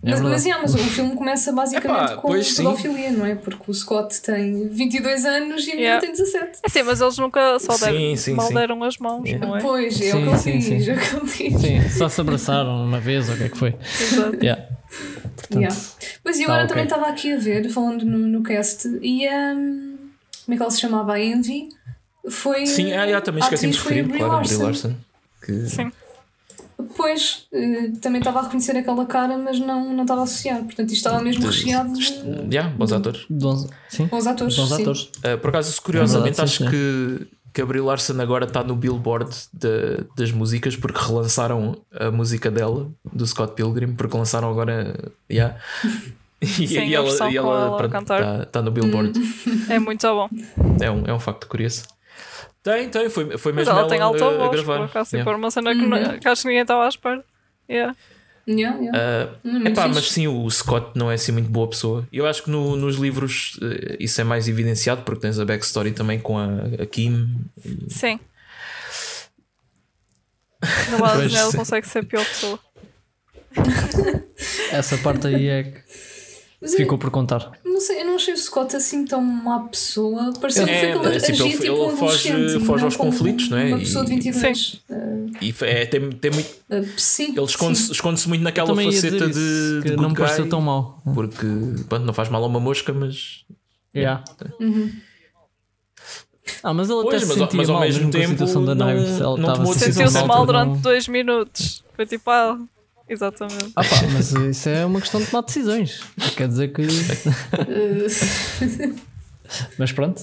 É mas, mas, yeah, mas o filme começa basicamente Epá, com sim. pedofilia, não é? Porque o Scott tem 22 anos e a Yeah. tem 17. É sim, mas eles nunca só Sim, deram, sim, mal sim. deram as mãos, Yeah. não é? Pois, é Sim, o que sim, ele diz, sim. é o que ele diz. Sim, só se abraçaram uma vez ou o que é que foi. Exato. Yeah. Portanto, Yeah. Mas eu tá agora ok. também estava aqui a ver, falando no, no cast, e um, como é que ela se chamava? A Envy foi. Sim, ah, yeah, também a esqueci-me de a referir, claro, Brie Larson. Larson. Que, Sim. Pois, eh, também estava a reconhecer aquela cara, mas não, não estava a associar. Portanto, isto estava mesmo recheado de yeah, bons atores. bons- sim, bons atores. bons sim. atores. Uh, por acaso, curiosamente, É verdade, sim, acho que, que a Brie Larson agora está no billboard da- das músicas porque relançaram a música dela, do Scott Pilgrim, porque lançaram agora. Yeah. E, Sim, e a ela, e ela ela a está tá no billboard. É muito bom. É, um, é um facto curioso. Tem, tem, foi, foi Mas mesmo ela tem alta a, a voz, gravar. por acaso, Yeah. tipo, era uma cena que, não- que acho que ninguém estava à espera. Yeah. Yeah, yeah. Uh, epá, mas sim, o Scott não é assim muito boa pessoa. Eu acho que no- nos livros eh, isso é mais evidenciado porque tens a backstory também com a, a Kim. Sim. Na base Pois, dela sim. consegue ser pior pessoa. Essa parte aí é que Mas eu- ficou por contar. Não sei, eu não achei o Scott assim tão má pessoa. Pareceu que É, foi aquele é, tipo, agia ele- tipo ele um foge- foge aos conflitos, não é? Uma E- pessoa de 22. E foi- é, tem, tem muito, Uh, sim. ele esconde-se sim. esconde-se muito naquela faceta isso, de, que de não me pareceu tão mal. Porque pronto, não faz mal a uma mosca, mas. Yeah. Uhum. Ah, mas ele até Pois, se mas ao- sentia mas ao mal mesmo mesmo com a tempo situação da não-. Ela não tomou se Sentiu-se mal durante não- dois minutos. Foi tipo, ah, exatamente. Ah pá, mas isso é uma questão de tomar decisões. Quer dizer que. Mas pronto.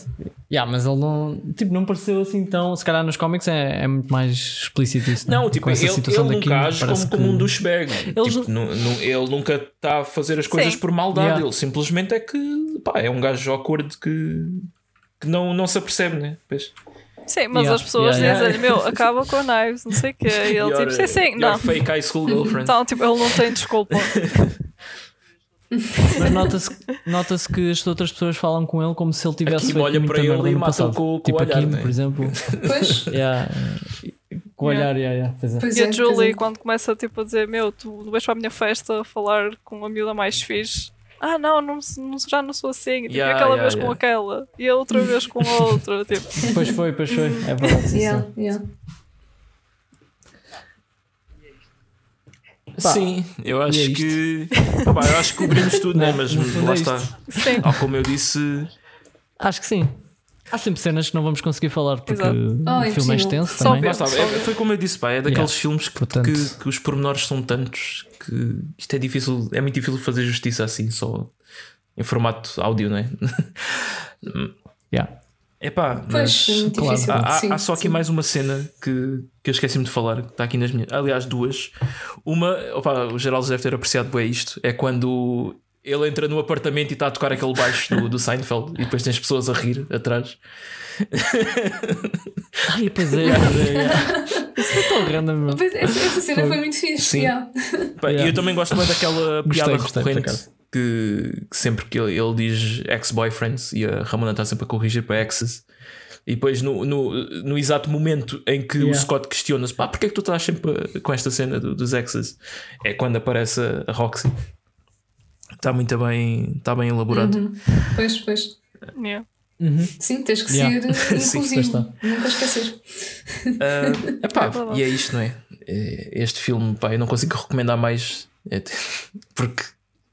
Yeah, mas ele não. Tipo, não pareceu assim tão. Se calhar nos cómics é, é muito mais explícito isso. Não, né? tipo, Com essa ele, situação ele da nunca age como, parece como que- um douchebag. Eles Tipo, nu- nu- ele nunca está a fazer as coisas Sim. por maldade. Yeah. Ele simplesmente é que pá, é um gajo awkward que, que não, não se apercebe, né? Pois. Sim, mas Yeah, as pessoas yeah, yeah. dizem-lhe, meu, acaba com a Knives, não sei o quê. E ele Your- tipo, sim, sim, não. fake high school girlfriend. Então, tipo, ele não tem desculpa. Mas nota-se nota que as outras pessoas falam com ele como se ele tivesse feito olha para ele e passado. com- com o tipo olhar, a Kim, né? por exemplo. pois, Yeah. Com o olhar, yeah, yeah, pois é. pois E é, a pois Julie, é. quando começa tipo, a dizer, meu, tu vais para a minha festa falar com a miúda mais fixe. Ah, não, não, não- já não sou assim. Tipo, Yeah, aquela yeah, vez com yeah. aquela e a outra vez com a outra. Tipo, Pois foi, pois foi. É verdade. sim, Yeah, sim. yeah. Pá, Sim, eu acho é que. Pá, eu acho que cobrimos tudo, né? Não, Mas no fundo lá é está. sim. Tal como eu disse, Acho que sim. Há sempre cenas que não vamos conseguir falar porque Exato. O filme é extenso Só também. ver. Está, é- foi como eu disse, pá, é daqueles Yeah. filmes que, Portanto- que, que os pormenores são tantos que isto é difícil, é muito difícil fazer justiça assim, só em formato áudio, não é? Yeah. É pá, Pois, mas é muito claro. difícil. há, há- sim, há só aqui sim. mais uma cena que, que eu esqueci-me de falar, que está aqui nas minhas. Aliás, duas. Uma, opa, o Geraldo deve ter apreciado bem isto, é quando ele entra no apartamento e está a tocar aquele baixo do, do Seinfeld e depois tens pessoas a rir atrás. Ai, pois é, pois é. Isso é tão random. Pois, Essa, essa cena foi muito fixe. Sim. yeah. Pá, E Yeah. eu também gosto muito daquela piada gostei, recorrente que, que sempre que ele, ele diz ex-boyfriends e a Ramona está sempre a corrigir para exes. E depois, no, no, no exato momento em que o Yeah. Scott questiona-se, pá, porquê é que tu estás sempre com esta cena do- dos exes? É quando aparece a, a Roxy. Está muito bem, está bem elaborado. Uhum. Pois, pois. Yeah. Uhum. Sim, tens que Yeah. ser Sim, inclusivo. Nunca esquecer. Uh, epá, e é isto, não é? É, Este filme, pá, eu não consigo recomendar mais é, porque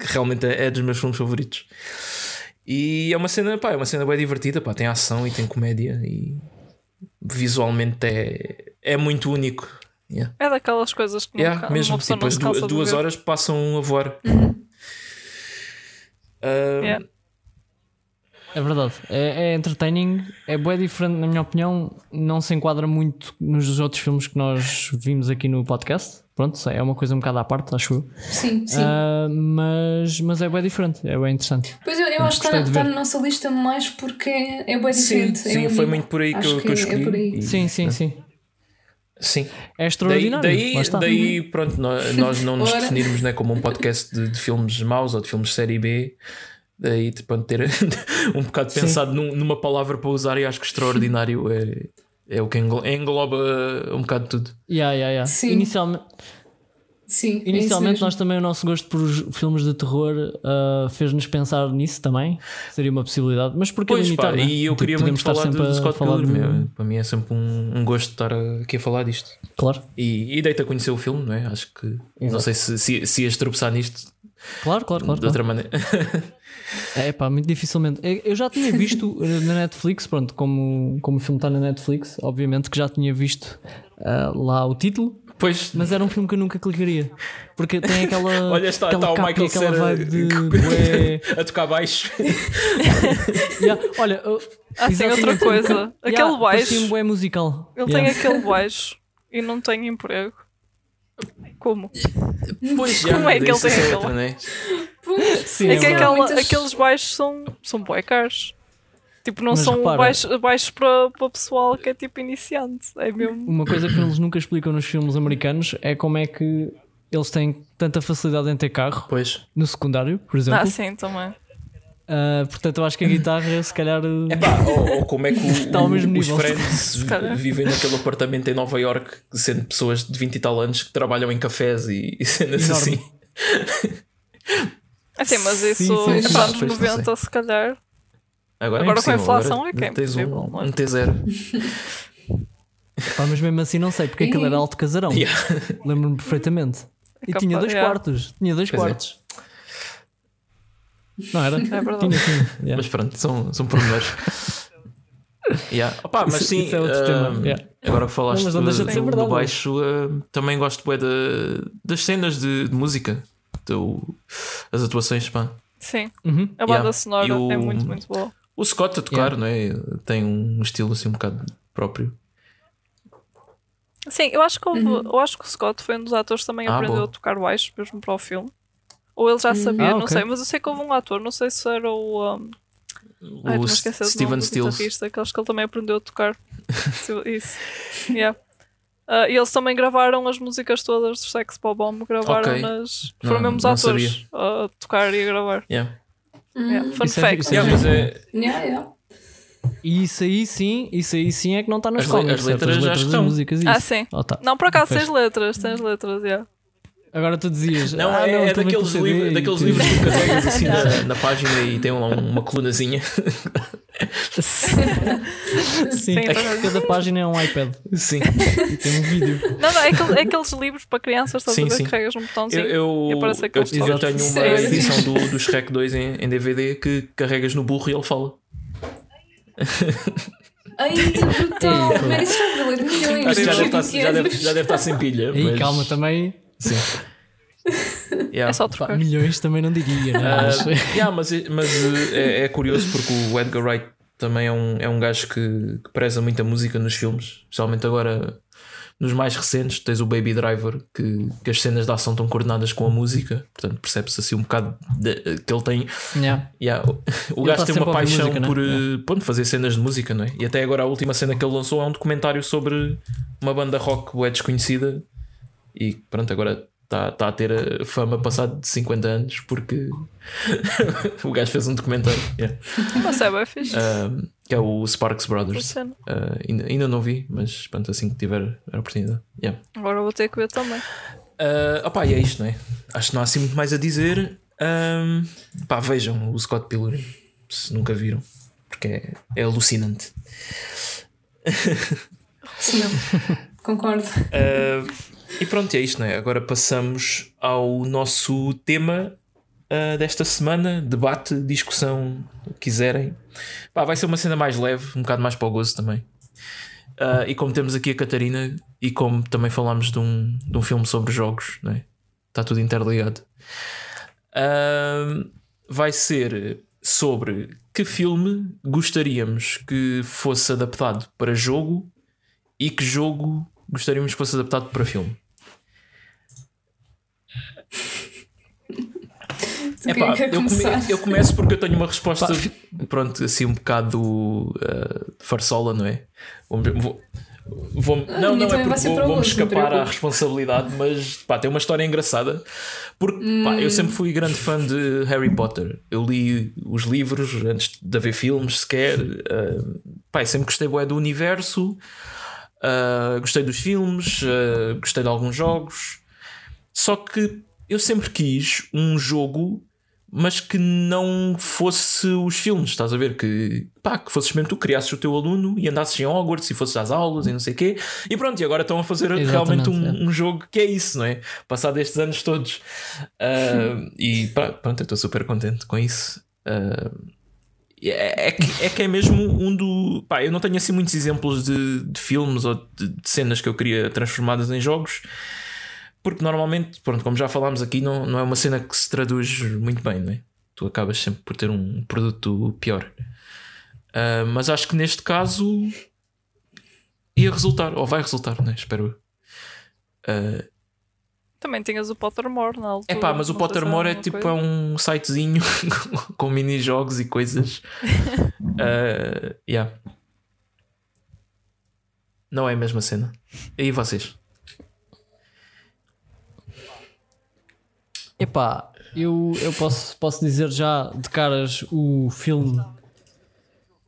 realmente é, dos meus filmes favoritos. E é uma cena, pá, é uma cena bem divertida, pá, tem ação e tem comédia e visualmente é, é muito único. Yeah. É daquelas coisas que Yeah, nunca, mesmo, uma pessoa tipo, não as duas ver. horas passam a voar. Ah, Yeah. É verdade. É, é entertaining, é bem diferente, na minha opinião. Não se enquadra muito nos outros filmes que nós vimos aqui no podcast. Pronto, é uma coisa um bocado à parte, acho eu. Sim, sim. Ah, mas, mas é bem diferente, é bem interessante. Pois eu, eu acho que está, está na nossa lista mais porque é, é bem Sim, diferente. sim, é foi muito por aí que eu, que eu é escolhi. por aí. E- Sim, sim, sim. Sim. É Daí, extraordinário. daí, está. daí, pronto, nós, nós não nos definirmos né, como um podcast de, de filmes maus ou de filmes de série B. Daí, tipo, ter um bocado Sim. pensado num- numa palavra para usar, e acho que extraordinário é, é o que englo- engloba um bocado tudo. Yeah, yeah, yeah. Sim. Inicialmente, Sim, é inicialmente nós também, o nosso gosto por os filmes de terror ah, fez-nos pensar nisso também. Seria uma possibilidade. Mas porque Pois, limitar, pá, né? e eu Tipo, queria podemos muito estar falar do, sempre do a Scott falar Pilgrim. de- meu. Para mim é sempre um, um gosto estar aqui a falar disto. Claro, E, e dei-te a conhecer o filme, não é? Acho que não Exato. sei se, se, se ias tropeçar nisto claro, claro, claro. de outra maneira. É pá, muito dificilmente. Eu já tinha visto eh, na Netflix, pronto, como, como o filme está na Netflix, obviamente que já tinha visto ah, lá o título, pois, mas era um filme que eu nunca clicaria. Porque tem aquela. olha, está, aquela está o capa Michael aquela Cera vibe de. a tocar baixo. Yeah, Olha, Ah, sim, outra coisa. um Aquele yeah, baixo. um bué musical. Ele Yeah. tem aquele baixo e não tem emprego. Como? Pois, Como é que ele tem é aquela- outra, né? Sim, é que aquela- Muitas- aqueles baixos são, são bué caros. Tipo, não Mas são repara- baixos, baixos para, para pessoal que é tipo iniciante. É mesmo. Uma coisa que eles nunca explicam nos filmes americanos é como é que eles têm tanta facilidade em ter carro Pois. no secundário, por exemplo. Ah, sim, também. Ah, portanto, eu acho que a guitarra, se calhar. eh, Epá, ou, ou como é que o- Está ao o- mesmo os nível. friends vivem naquele apartamento em Nova York, sendo pessoas de 20 e tal anos que trabalham em cafés e, e cenas Enorme. assim. É sim, mas isso sim, sim. para não 90, se calhar. Agora, Agora é com a inflação agora é que é tens impossível, um, não é? um T0. Pá, mas mesmo assim não sei, porque aquilo era alto casarão. Yeah. Lembro-me perfeitamente. E capaz, tinha dois yeah. quartos. Tinha dois Pois é. quartos. Não era? É verdade. Tinha, tinha. Yeah. Mas pronto, são, são pormenores. yeah. Opa, mas Isso- sim, isso é outro tema, yeah. agora que falaste Não, do, de do verdade, baixo, ah, também gosto bué da, das cenas de, de música, do, as atuações. Pá. Sim, Uhum. a banda Yeah. sonora o- é muito, muito boa. O Scott a tocar, não é? Tem um estilo assim um bocado próprio. Sim, eu acho que houve- eu acho que o Scott foi um dos atores que também Ah, aprendeu boa. a tocar baixo, mesmo para o filme. Ou ele já sabia, Ah, não ok. sei, mas eu sei que houve um ator, não sei se era o. Um, ai, o Steven Stills. guitarrista, aqueles que ele também aprendeu a tocar. Isso-. Yeah. Ah, e eles também gravaram as músicas todas do Sex Bomb, gravaram Ok. nas. Não- Foram mesmo os não atores a tocar e a gravar. Yeah. Yeah. Fun Isso é fact. Yeah, mas é, Yeah, yeah. E isso aí sim, isso aí sim é que não está nos As le- cómics, as letras já estão. músicas e Ah, isso. sim. Oh, tá. Não, por acaso tens letras, tens letras, yeah. Agora tu dizias. não, ah, é, não, é daqueles, e daqueles tu- livros que tu carregas assim na, na página e tem lá uma colunazinha. Sim, Sim, é cada página é um iPad Sim. e tem um vídeo. Não, não, é, aquele- é aqueles livros para crianças, estás Sim, a ver? sim. que Carregas num Eu, botãozinho. eu, e aparece eu, aqueles eu tenho uma Sério? edição do, do Shrek 2 em, em DVD que carregas no burro e ele fala. Ai, é brutal. Mas isso vai valer milhões. Já de deve estar, já deve, pequenos. já deve estar sem pilha. E mas- calma também. Sim. Yeah. É só Pá, trocar. milhões também não diria, né? Ah, Mas- yeah, mas mas uh, é, é curioso porque o Edgar Wright também é um, é um gajo que, que preza muita música nos filmes, especialmente agora nos mais recentes. Tens o Baby Driver, que, que as cenas de ação estão coordenadas com a música, portanto percebe-se assim um bocado de- que ele tem. Yeah. Yeah, o- o gajo tá tem uma a paixão música, né? por Yeah. uh, pronto, fazer cenas de música, não é? E até agora a última cena que ele lançou é um documentário sobre uma banda rock bué desconhecida e pronto, agora está tá a ter a fama passado de 50 anos porque o gajo fez um documentário yeah. Mas é bem fixe. Um, que é o Sparks Brothers. Uh, ainda, ainda não vi, mas pronto, assim que tiver a oportunidade. Yeah. Agora vou ter que ver também. Uh, opá, e é isto, não é? Acho que não há assim muito mais a dizer. Um, pá, vejam o Scott Pilgrim se nunca viram, porque é, é alucinante. Sim, concordo. Uh, e pronto, é isto, não é? Agora passamos ao nosso tema uh, desta semana: debate, discussão, o que quiserem. Pá, vai ser uma cena mais leve, um bocado mais para o gozo também. Uh, e como temos aqui a Catarina, e como também falámos de um, de um filme sobre jogos, não é? está tudo interligado. Uh, vai ser sobre que filme gostaríamos que fosse adaptado para jogo e que jogo gostaríamos que fosse adaptado para filme. Epá, eu, come, eu, começo porque eu tenho uma resposta, pronto, assim um bocado uh, farsola, não é? Vou, vou, vou não, não é porque vou, vou me escapar à responsabilidade, mas pá, tem uma história engraçada. Porque hum. pá, eu hum. sempre fui grande fã de Harry Potter. Eu li os livros antes de haver filmes sequer. Uh, pá, sempre gostei bué do universo. Uh, gostei dos filmes, uh, gostei de alguns jogos. Só que eu sempre quis um jogo mas que não fosse os filmes, estás a ver? Que, pá, que fosses mesmo tu, criasses o teu aluno e andasses em Hogwarts e fosses às aulas e não sei o quê. E pronto, e agora estão a fazer Exatamente, realmente um, é. um, jogo que é isso, não é? Passado estes anos todos. Uh, e pá, pronto, eu estou super contente com isso. Uh, é, é, que, é que é mesmo um do. Pá, eu não tenho assim muitos exemplos de, de filmes ou de, de cenas que eu queria transformadas em jogos porque normalmente, pronto, como já falámos aqui, não, não é uma cena que se traduz muito bem, não é? Tu acabas sempre por ter um produto pior. Uh, mas acho que neste caso ia resultar, ou vai resultar, né? espero uh, Também tinhas o Pottermore na altura. É pá, mas o Pottermore é tipo é um sitezinho com mini-jogos e coisas. uh, yeah. Não é a mesma cena. E vocês? Epá, eu, eu posso, posso dizer já de caras o filme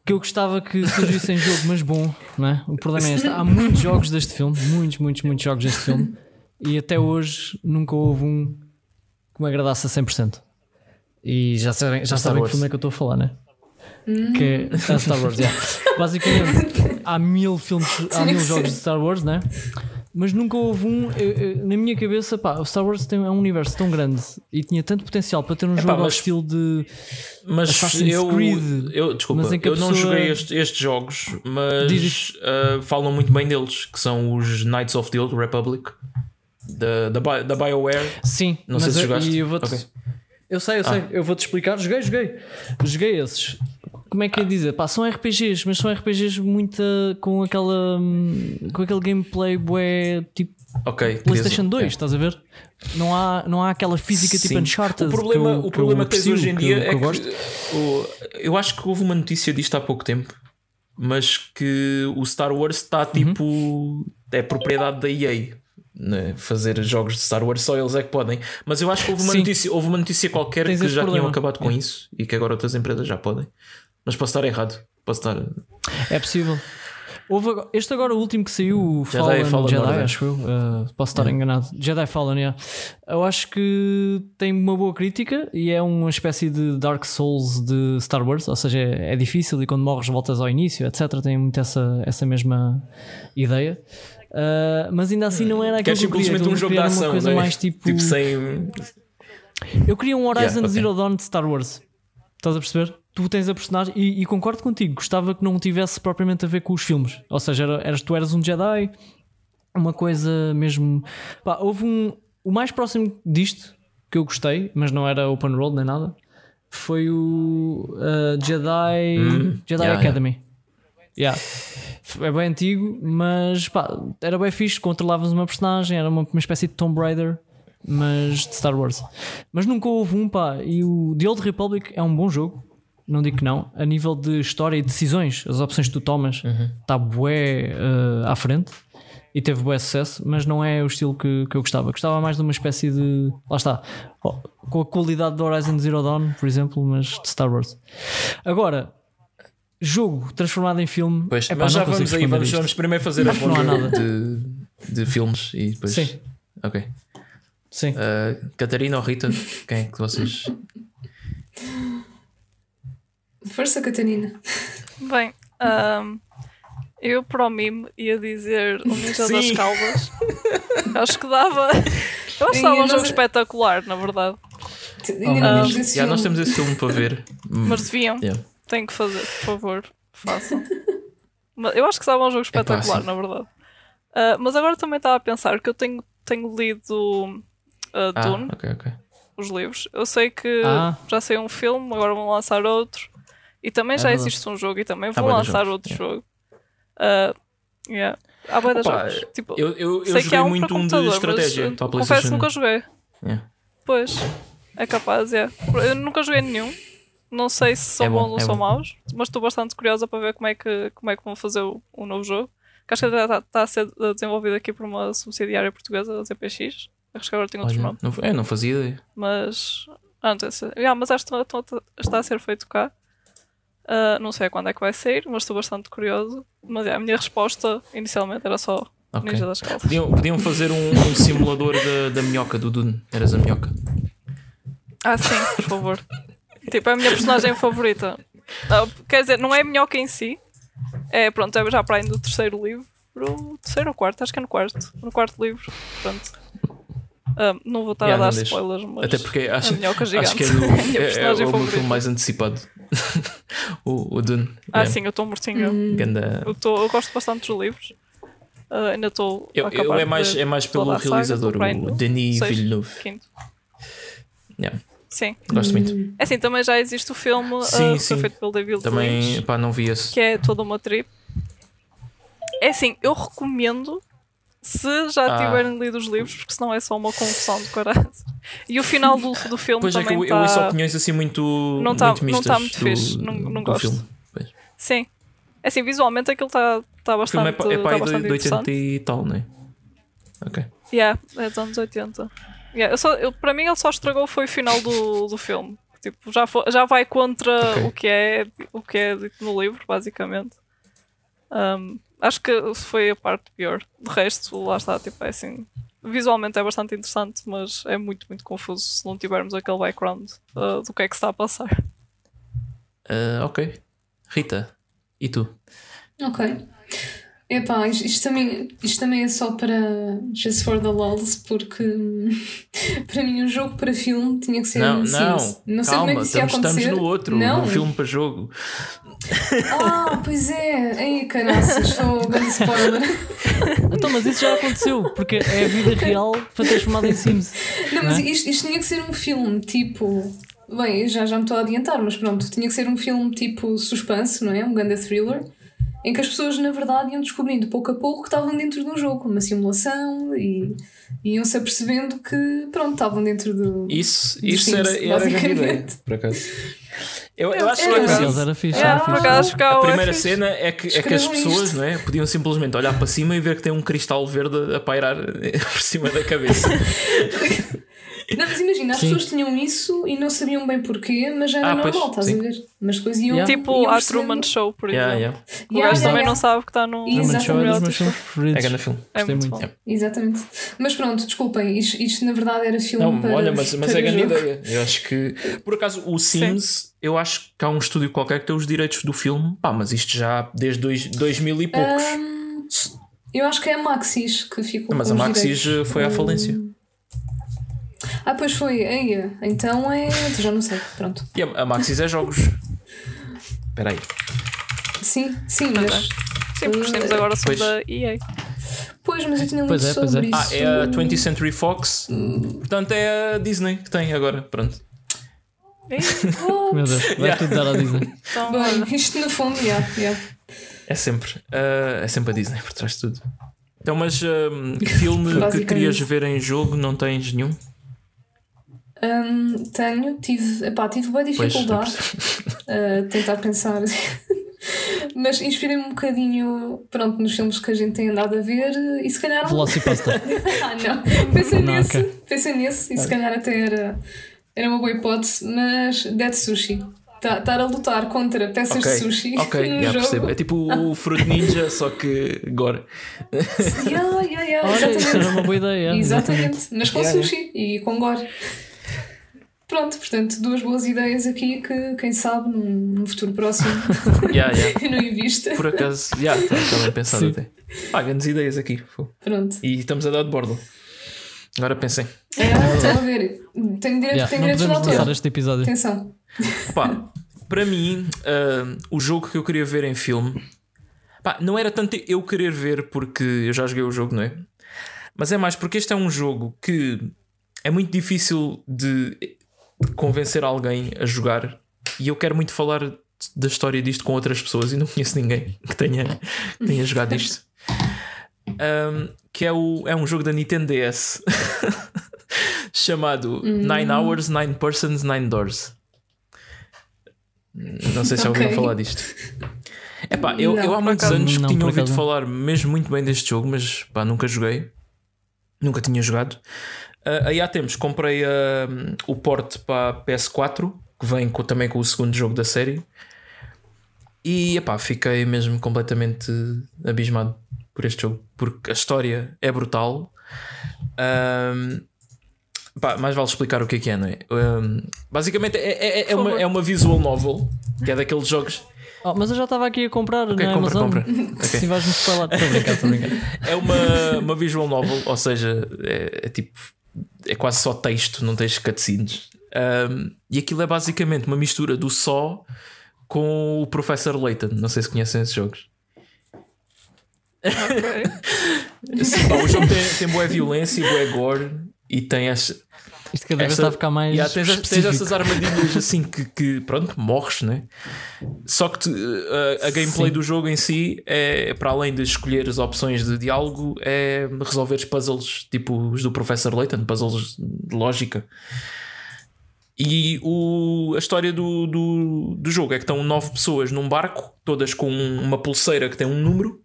que eu gostava que surgisse em jogo, mas bom, não é? O problema é este: há muitos jogos deste filme, muitos, muitos, muitos jogos deste filme, e até hoje nunca houve um que me agradasse a 100%. E já sabem, já sabem que filme é que eu estou a falar, né? Que é Star Wars, yeah. Basicamente, há mil filmes, há mil jogos de Star Wars, né? mas nunca houve um. Eu, eu, na minha cabeça, pá, o Star Wars tem, é um universo tão grande e tinha tanto potencial para ter um jogo mas, ao estilo de. Mas Assassin's eu, Creed. Eu, desculpa, mas eu não joguei estes, estes jogos, mas uh, falam muito bem deles, que são os Knights of the Old Republic da, da, da BioWare. Sim, não sei se jogaste. Eu, okay. eu sei, eu sei, ah. eu vou-te explicar. Joguei, joguei. Joguei esses como é que é dizer? Pá, são RPGs, mas são RPGs muito com aquela com aquele gameplay bué tipo okay, PlayStation 2, é. estás a ver? Não há, não há aquela física tipo Sim. tipo Uncharted. O problema, que eu, o problema que, tens hoje em dia é que, eu, o, eu acho que houve uma notícia disto há pouco tempo, mas que o Star Wars está tipo uhum. é propriedade da EA. Né? fazer jogos de Star Wars só eles é que podem, mas eu acho que houve uma, notícia, houve uma notícia qualquer Tens que já problema. tinham acabado com é. isso e que agora outras empresas já podem. Mas posso estar errado. Posso estar. É possível. Houve, este agora, o último que saiu, o Jedi, Fallen, Jedi, acho eu. Uh, posso estar enganado. Jedi Fallen, yeah. Eu acho que tem uma boa crítica e é uma espécie de Dark Souls de Star Wars. Ou seja, é, é difícil e quando morres voltas ao início, etc. Tem muito essa, essa mesma ideia. Uh, mas ainda assim não era aquilo que eu queria. simplesmente um jogo de ação, uma coisa é? mais tipo... tipo sem. Eu queria um Horizon yeah, okay. Zero Dawn de Star Wars. Estás a perceber? tu tens a personagem e, e, concordo contigo, gostava que não tivesse propriamente a ver com os filmes. Ou seja, era, eras, tu eras um Jedi, uma coisa mesmo. Pá, houve um. O mais próximo disto que eu gostei, mas não era open world nem nada, foi o uh, Jedi, mm, Jedi yeah, Academy. Yeah. Yeah. É bem antigo, mas pá, era bem fixe, controlavas uma personagem, era uma, uma espécie de Tomb Raider mas de Star Wars. Mas nunca houve um, pá. E o The Old Republic é um bom jogo não digo que não. A nível de história e decisões, as opções que tu tomas, está uhum. bué uh, à frente e teve bué sucesso, mas não é o estilo que, que eu gostava. Gostava mais de uma espécie de. Lá está, oh, com a qualidade do Horizon Zero Dawn, por exemplo, mas de Star Wars. Agora, jogo transformado em filme. Pois, Epá, mas já vamos aí, vamos, vamos, primeiro fazer a ronda de, de filmes e depois. Sim. Ok. Sim. Uh, Catarina ou Rita, quem é que vocês. Força, Catarina. Bem, um, Eu para o mime ia dizer o Ninja das. Calvas. Acho que dava. Eu acho que dava um jogo espetacular, na verdade. Ainda Oh, esse Já, nós temos esse filme para ver. Mas deviam. yeah. Tenho que fazer, por favor, façam. Eu acho que dava um jogo espetacular, sim. na verdade. Ah, mas agora também estava a pensar que eu tenho, tenho lido Ah, Dune, ok, ok. os livros. Eu sei que Ah. já saiu um filme, agora vão lançar outro. E também É já verdade. existe um jogo e também vão lançar jogos, outro yeah. jogo. Ah, yeah. Há Opa, jogos. Tipo, Eu, eu, eu sei que joguei há um muito para um de estratégia mas confesso que nunca joguei. Yeah. Pois, é capaz, é. Eu nunca joguei nenhum. Não sei se são É bom, bons ou é são bom. maus, mas estou bastante curiosa para ver como é que, como é que vão fazer o, o novo jogo. Que acho que está, está a ser desenvolvido aqui por uma subsidiária portuguesa, a ZPX. Acho que agora tem outro nome. não, eu não fazia ideia. Mas. Ah, não sei yeah, mas acho que está, está- está a ser feito cá. Ah, não sei quando é que vai sair, mas estou bastante curioso. Mas a minha resposta inicialmente era só Ok. Ninja das Calças. Podiam, podiam fazer um, um simulador da, da minhoca do Dune. Eras a minhoca. Ah, sim, por favor. Tipo, é a minha personagem favorita. Ah, quer dizer, não é a minhoca em si. É, pronto, é já para aí do terceiro livro. Terceiro ou quarto? Acho que é no quarto. No quarto livro. Pronto. Ah, não vou estar Yeah, a dar deixa. spoilers, mas. Até porque acho, a minhoca gigante. acho que é, do, é, é personagem o meu filme mais antecipado. o, o Dune. Ah, Yeah. sim, eu estou mortinha. Ganda- Eu, tô, eu gosto bastante dos livros. Ah, ainda estou. Eu, eu é de mais, ver é mais pelo saga, realizador, aí o Denis Villeneuve. Quinto. Yeah, Sim. gosto muito. É assim, também já existe o filme ah, Sim, que sim. foi feito pelo David Também, Lynch. pá, não vi esse. que é toda uma trip. É assim, eu recomendo se já Ah. tiverem lido os livros, porque senão é só uma confusão de caralho. E o final do, do filme Pois é que também eu, está. eu ouço opiniões assim muito, Não tá- muito não tá muito do, fixe, não- não do gosto. filme. Pois. Sim. É assim, visualmente aquilo está tá O filme é, bastante, é tá pai de, bastante de 80 interessante. e tal, não é? Ok. Yeah, é dos anos 80. Yeah, eu só, eu, para mim, ele só estragou foi o final do, do filme. Tipo, já, fo- já vai contra Ok. o, que é, o que é dito no livro, basicamente. Um, acho que foi a parte pior. De resto, lá está, tipo, é assim. Visualmente é bastante interessante, mas é muito, muito confuso se não tivermos aquele background uh, do que é que se está a passar. Ah, ok. Rita, e tu? Ok. Epá, isto, isto também, isto também é só para Just for the Lols, porque para mim um jogo para filme tinha que ser Não, um não, Sims. Não sei como calma, é que isso ia estamos, estamos acontecer. no outro, não. no filme para jogo. Ah, pois é. Ei, caraças, sou um grande spoiler. Então, mas isso já aconteceu, porque é a vida real foi transformada em Sims. Não, mas Não é? isto, isto tinha que ser um filme tipo. Bem, eu já, já me estou a adiantar, mas pronto, tinha que ser um filme tipo suspense, não é? Um grande thriller, em que as pessoas na verdade iam descobrindo pouco a pouco que estavam dentro de um jogo, uma simulação, e e iam-se apercebendo que, pronto, estavam dentro do. Isso, Do isso Sims, era, era a grande ideia, por acaso. Eu, eu acho que É, por é. Acaso era fixe. Era fixe. ficava a primeira fixe. cena é que, é que as pessoas não é, podiam simplesmente olhar para cima e ver que tem um cristal verde a pairar por cima da cabeça. Não, mas imagina, as Sim. pessoas tinham isso e não sabiam bem porquê, mas já era Ah, pois, normal, estás sim. a ver? Mas depois iam. Yeah. Tipo iam a Truman Show, por exemplo. yeah, yeah. O Yeah, gajo yeah, também yeah. não sabe que está no. Truman Show é dos meus filmes preferidos. É grande filme. É Gostei muito muito. Exatamente. Mas pronto, desculpem, isto, isto na verdade era filme Não, para. olha, mas, mas para é grande jogo. ideia. Eu acho que, por acaso, o Sims, eu acho que há um estúdio qualquer que tem os direitos do filme. Pá, mas isto já desde dois, 2000 e poucos. Ahm, eu acho que é a Maxis que ficou mas com a os Maxis direitos. foi à falência. Ah, pois foi. Eia, então é. Já não sei. Pronto. E a, a Maxis é jogos. Espera aí. Sim, sim, mas. Sim, porque temos agora sobre Pois. EA. Pois, mas eu tinha lido Pois é, pois sobre é. Ah, isso. é a 20th Century Fox. Portanto, é a Disney que tem agora. Pronto. Ih, Meu Deus, vai Yeah. tudo dar a Disney. Então. Bem, isto no fundo, yeah, yeah. É sempre. ah, é sempre a Disney por trás de tudo. Então, mas ah, filme que querias ver em jogo, não tens nenhum? Hum, tenho, tive, epá, tive boa dificuldade a tentar pensar, mas inspirei-me um bocadinho, pronto, nos filmes que a gente tem andado a ver e se calhar. Velocipasta. ah, não, pensei Não, nesse, ok. pensei nesse e se calhar até era, era uma boa hipótese, mas Dead Sushi. Tá- Estar a lutar contra peças Ok, de sushi ok, já jogo. percebo. É tipo o Fruit Ninja, só que agora. Yeah, yeah, yeah, Olha, isso era exatamente. uma boa ideia. Exatamente, mas com Yeah, sushi e com gore. Pronto, portanto, duas boas ideias aqui que, quem sabe, num, num futuro próximo Yeah, yeah. não invista. Por acaso, já, está bem pensado Sim. até. Pá, grandes ideias aqui. Pronto. E estamos a dar de bordo. Agora pensem. É, estão a ver. Tenho direito, Yeah, tenho não direitos de podemos lançar este episódio. Atenção. Pá, para mim, ah, o jogo que eu queria ver em filme, pá, não era tanto eu querer ver porque eu já joguei o jogo, não é? Mas é mais porque este é um jogo que é muito difícil de convencer alguém a jogar e eu quero muito falar da história disto com outras pessoas e não conheço ninguém que tenha, que tenha jogado isto. Um, que é, o, é um jogo da Nintendo DS chamado Nine Hours, Nine Persons, Nine Doors. Não sei se já ouviram falar disto. Epá, eu, Não, eu há muitos anos que não, tinha ouvido falar mesmo muito bem deste jogo, mas pá, nunca joguei. Nunca tinha jogado. Ah, aí há tempos comprei ah, o porte para a PS4, que vem com- também com o segundo jogo da série. E epá, fiquei mesmo completamente abismado por este jogo, porque a história é brutal. Ahm, pá, mais vale explicar o que é que é, não é? Ahm, basicamente é, é- é, uma, é uma visual novel, que é daqueles jogos. Oh, mas eu já estava aqui a comprar Ok, na compra, Amazon. compra. Ok. Sim, vais-me spoiler. Estou a brincar, estou a brincar. É uma, uma visual novel, ou seja, é, é tipo. É quase só texto, não tens cutscenes. Ahm, e aquilo é basicamente uma mistura do só com o Professor Layton. Não sei se conhecem esses jogos. Ok. Sim, pá, o jogo tem, tem boa violência, boa gore e tem essa. Isto cada vez está a ficar mais. Yeah, tens, tens essas armadilhas assim que, que, pronto, morres, né? Só que te- a, a gameplay Sim. do jogo em si é para além de escolher as opções de diálogo, é resolveres puzzles tipo os do Professor Layton, puzzles de lógica. E o, a história do, do, do jogo é que estão nove pessoas num barco, todas com uma pulseira que tem um número,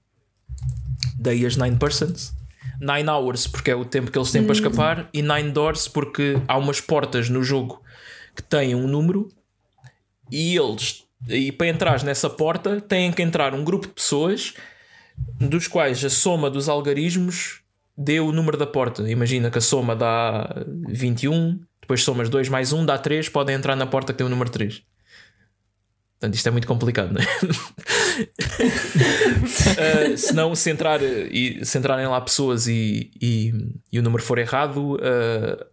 daí as nine persons. Nine hours, porque é o tempo que eles têm para escapar, e nine doors, porque há umas portas no jogo que têm um número, e eles, e para entrar nessa porta, têm que entrar um grupo de pessoas, dos quais a soma dos algarismos dê o número da porta. Imagina que a soma dá 21, depois somas 2 mais 1 dá 3, podem entrar na porta que tem o número 3. Portanto, isto é muito complicado, não é? Uh, se não, se, entrar, e, se entrarem lá pessoas e, e, e o número for errado, uh,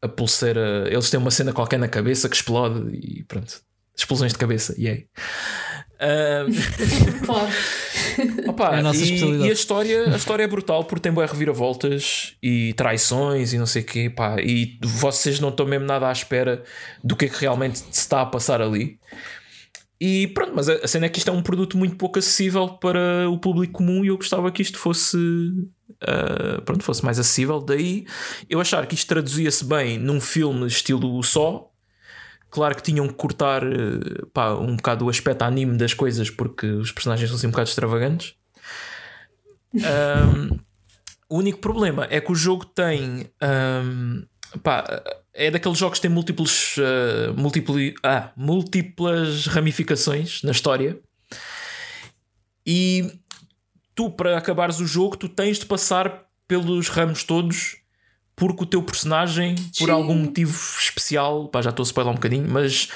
a pulseira. Eles têm uma cena qualquer na cabeça que explode e pronto. Explosões de cabeça, yay. Uh, Claro. Opa, É a nossa e, especialidade. e a história, a história é brutal porque tem boas reviravoltas e traições e não sei o quê, pá, e vocês não estão mesmo nada à espera do que é que realmente se está a passar ali. E pronto, mas a cena é que isto é um produto muito pouco acessível para o público comum e eu gostava que isto fosse ah, pronto, fosse mais acessível. Daí eu achar que isto traduzia-se bem num filme estilo só. Claro que tinham que cortar eh, pá, um bocado o aspecto anime das coisas porque os personagens são assim um bocado extravagantes. Ahm, o único problema é que o jogo tem. ahm, pá, é daqueles jogos que têm múltiplos, ah, múltipli- ah, múltiplas ramificações na história. E tu, para acabares o jogo, tu tens de passar pelos ramos todos porque o teu personagem, por Sim. algum motivo especial, pá, já estou a spoiler um bocadinho, mas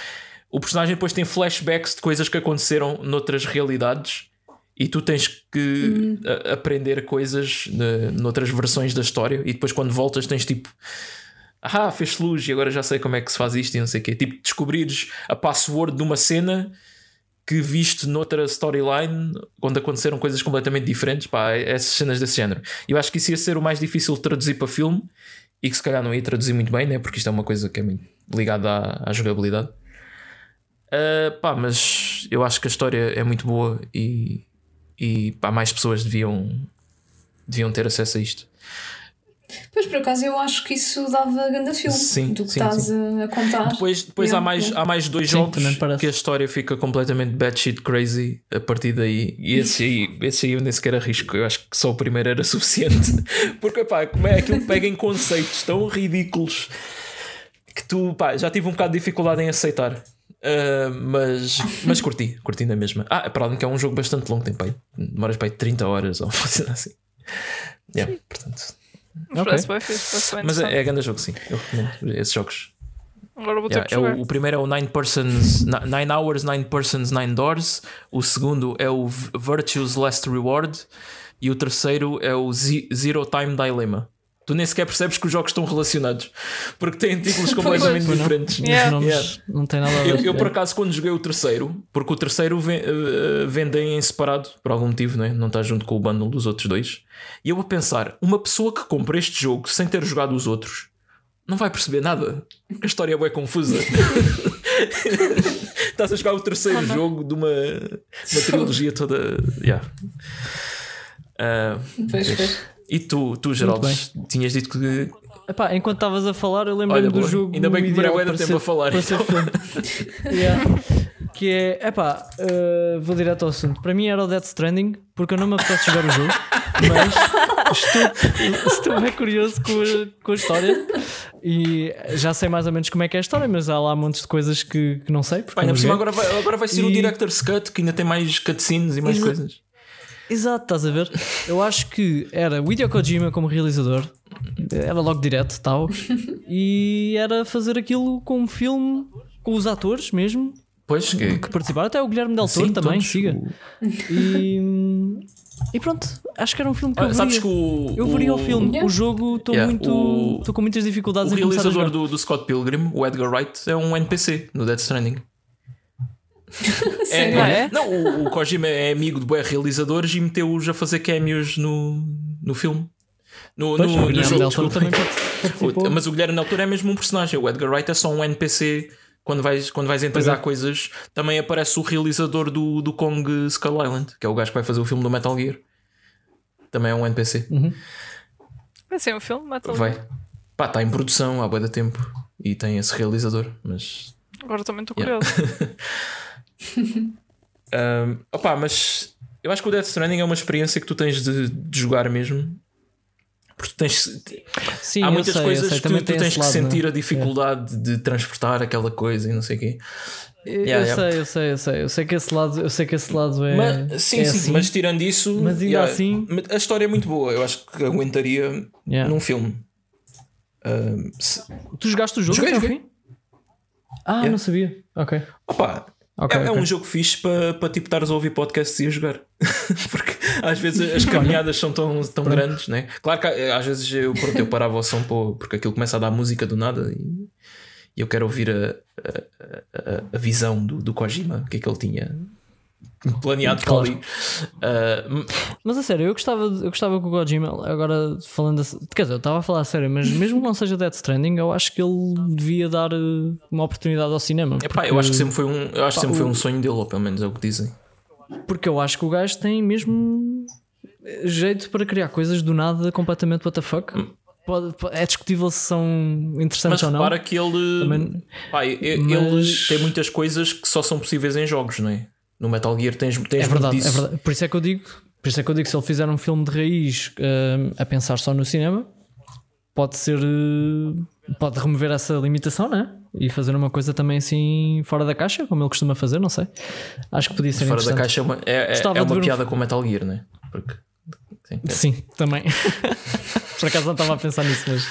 o personagem depois tem flashbacks de coisas que aconteceram noutras realidades e tu tens que a- aprender coisas ne- noutras versões da história e depois quando voltas tens tipo ah, fez luz e agora já sei como é que se faz isto e não sei o quê. Tipo, descobrires a password de uma cena que viste noutra storyline onde aconteceram coisas completamente diferentes, pá, essas cenas desse género. Eu acho que isso ia ser o mais difícil de traduzir para filme e que se calhar não ia traduzir muito bem, né? porque isto é uma coisa que é muito ligada à, à jogabilidade. Ah, pá, mas eu acho que a história é muito boa e, e pá, mais pessoas deviam, deviam ter acesso a isto. Pois por acaso eu acho que isso dava grande filme Sim, do que sim, estás sim. a contar. Depois, depois há, mais, há mais dois Sim, jogos que a história fica completamente batshit crazy a partir daí. E esse aí, esse aí eu nem sequer arrisco. Eu acho que só o primeiro era suficiente. Porque pá, como é aquilo que pega em conceitos tão ridículos que tu pá, já tive um bocado de dificuldade em aceitar. Ah, mas, mas curti, curti na mesma. Ah, para além que é um jogo bastante longo, tem pá, aí- demoras para aí 30 horas ou coisa assim. Yeah, portanto. Mas Ok. parece bem fixe, parece bem Mas é, é grande jogo, sim. Eu recomendo esses jogos. Agora vou ter Yeah, que é jogar. o, o primeiro é o Nine Persons, Ni- Nine Hours, Nine Persons, Nine Doors. O segundo é o Virtue's Last Reward. E o terceiro é o Ze- Zero Time Dilemma. Tu nem sequer percebes que os jogos estão relacionados porque têm títulos completamente Pois não. diferentes. Yeah. Os nomes Yeah. não tem nada a ver. Eu, eu, por acaso, quando joguei o terceiro, porque o terceiro ven- eh, vendem em separado, por algum motivo, né? não está junto com o bundle dos outros dois. E eu a pensar: uma pessoa que compra este jogo sem ter jogado os outros não vai perceber nada. A história é bem confusa. Estás a jogar o terceiro jogo de uma, uma trilogia toda. Yeah. Ah, Pois, pois. E tu, tu Geraldo, tinhas dito que. Epá, enquanto estavas a falar, eu lembrei-me do boa. jogo. Ainda bem que demorei para tempo a falar. Yeah. Que é, epá, uh, vou direto ao assunto. Para mim era o Death Stranding, porque eu não me apetece jogar o jogo, mas estou, estou bem curioso com a, com a história e já sei mais ou menos como é que é a história, mas há lá montes de coisas que, que não sei. Pá, ainda não por cima joguei. agora vai, agora vai ser o E- Director's Cut que ainda tem mais cutscenes e mais coisas. Exato, estás a ver? Eu acho que era o Hideo Kojima como realizador, era logo direto, tal, e era fazer aquilo como filme com os atores mesmo Pois que. que participaram, até o Guilherme Del Toro Sim, também, todos. siga. E, e pronto, acho que era um filme que eu Ah, veria. sabes que o. Eu veria o filme, Yeah. o jogo estou Yeah, muito. o- Estou com muitas O dificuldades a realizador jogar. do, do Scott Pilgrim, o Edgar Wright, é um NPC no Death Stranding. Sério? Ah, é? Não, o, o Kojima é amigo de bué realizadores e meteu-os a fazer cameos no, no filme. No, Pois, no, o no Guilherme jogo, Del Toro desculpem. também participou. Mas o Guilherme Del Toro é mesmo um personagem. O Edgar Wright é só um NPC. Quando vais, quando vais entregar é. coisas, também aparece o realizador do, do Kong Skull Island, que é o gajo que vai fazer o filme do Metal Gear. Também é um NPC. Vai ser um filme, Metal Vai. Pá, está em produção há de tempo. E tem esse realizador. Mas. Agora também estou Yeah. curioso. Ahm, opá, mas eu acho que o Death Stranding é uma experiência que tu tens de, de jogar mesmo. Porque tens. Sim, há muitas sei, coisas que tu, tu tens que lado, sentir né? a dificuldade de transportar aquela coisa e não sei o quê. Eu, Yeah, eu yeah. sei, eu sei, eu sei. Eu sei que esse lado, eu sei que esse lado é. Mas, sim, é sim, assim. mas tirando isso, Mas ainda assim- mas a história é muito boa. Eu acho que aguentaria Yeah. num filme. Ahm, se- Tu jogaste o jogo Joguei, até joguei. Ah, Yeah. não sabia. Ok. Opá, Ok, é, é ok. um jogo fixe para pa, tipo estares a ouvir podcasts e a jogar. Porque às vezes as caminhadas são tão, tão grandes, né? Claro que eh, às vezes eu, pronto, eu parava o som porque aquilo começa a dar música do nada e, e eu quero ouvir a, a, a- a visão do, do Kojima, o que é que ele tinha planeado para Claro. ali. M- Mas a sério, eu gostava, eu gostava que o Kojima, agora falando a, quer dizer, eu estava a falar a sério, mas mesmo que não seja Death Stranding, eu acho que ele devia dar eh, uma oportunidade ao cinema. epá, porque, eu acho que sempre foi um, eu acho Pá, sempre foi um sonho dele, ou pelo menos é o que dizem. porque eu acho que o gajo tem mesmo jeito para criar coisas do nada completamente what the fuck. Pode- pode- é discutível se são interessantes Mas ou não. repara que ele, Também- pá, e- Mas- têm muitas coisas que só são possíveis em jogos, não é? No Metal Gear tens, tens É verdade, é disso. verdade. Por isso é que eu digo, por isso é que eu digo, se ele fizer um filme de raiz hum, a pensar só no cinema, pode ser eh, pode remover essa limitação, né? E fazer uma coisa também assim fora da caixa, como ele costuma fazer, não sei. Acho que podia ser Fora da caixa é uma, é, é, é uma ver um piada com Metal Gear, não é? Porque sim, é- Sim, também. Por acaso não estava a pensar nisso, mas,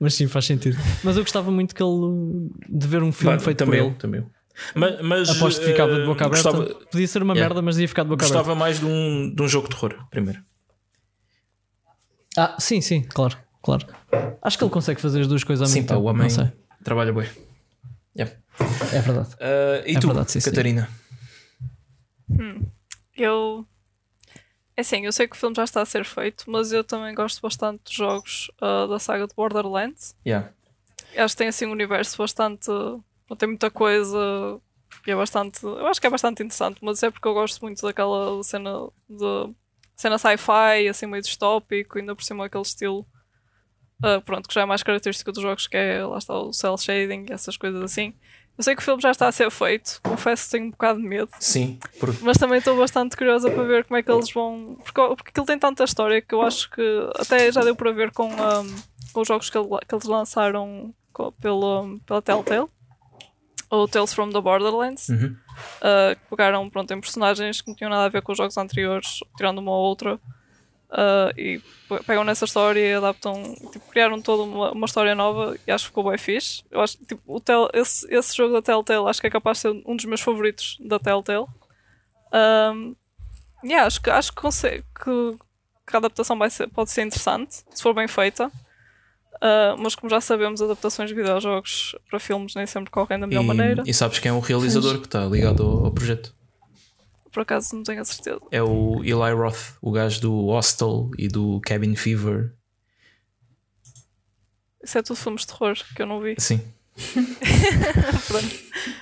mas sim, faz sentido. Mas eu gostava muito que ele de ver um filme Pá, feito também por ele. também. Mas, mas Aposto que ficava de eh, boca aberta. Gostava, Podia ser uma Yeah. merda, mas ia ficar de boca aberta. gostava mais de um, de um jogo de terror, primeiro. Ah, sim, sim, claro, claro. Acho que ele consegue fazer as duas coisas ao Sim, mesmo pá, tempo. o homem Não sei. trabalha bem. Yeah. É verdade. Eh, e É tu, verdade, sim, sim. Catarina? Eu. É assim, eu sei que o filme já está a ser feito, mas eu também gosto bastante dos jogos ah, da saga de Borderlands. Yeah. Acho que tem assim um universo bastante. Tem muita coisa e é bastante. Eu acho que é bastante interessante, mas é porque eu gosto muito daquela cena de. cena sci-fi, assim meio distópico, ainda por cima aquele estilo. ah, pronto, que já é mais característico dos jogos, que é lá está o cel shading e essas coisas assim. Eu sei que o filme já está a ser feito, confesso que tenho um bocado de medo. Sim, porque Mas também estou bastante curiosa para ver como é que eles vão. Porque, porque aquilo tem tanta história que eu acho que até já deu para ver com, um, com os jogos que, ele- que eles lançaram co- pelo, pela Telltale. Ou Tales from the Borderlands. Uhum. uh, que pegaram pronto, em personagens que não tinham nada a ver com os jogos anteriores, tirando uma ou outra. Uh, e pe- pegam nessa história e adaptam, tipo, criaram toda uma, uma história nova e acho que ficou bem fixe. Eu acho que tipo, o Tel, esse, esse jogo da Telltale acho que é capaz de ser um dos meus favoritos da Telltale. Um, yeah, acho que, acho que, que, que a adaptação vai ser, pode ser interessante se for bem feita. Uh, mas como já sabemos, adaptações de videojogos para filmes nem sempre correm da melhor maneira. E, e sabes quem é o realizador que está ligado ao, ao projeto? Por acaso não tenho a certeza. É o Eli Roth, o gajo do Hostel e do Cabin Fever. Isso é tudo filmes de terror que eu não vi. Sim. Pronto.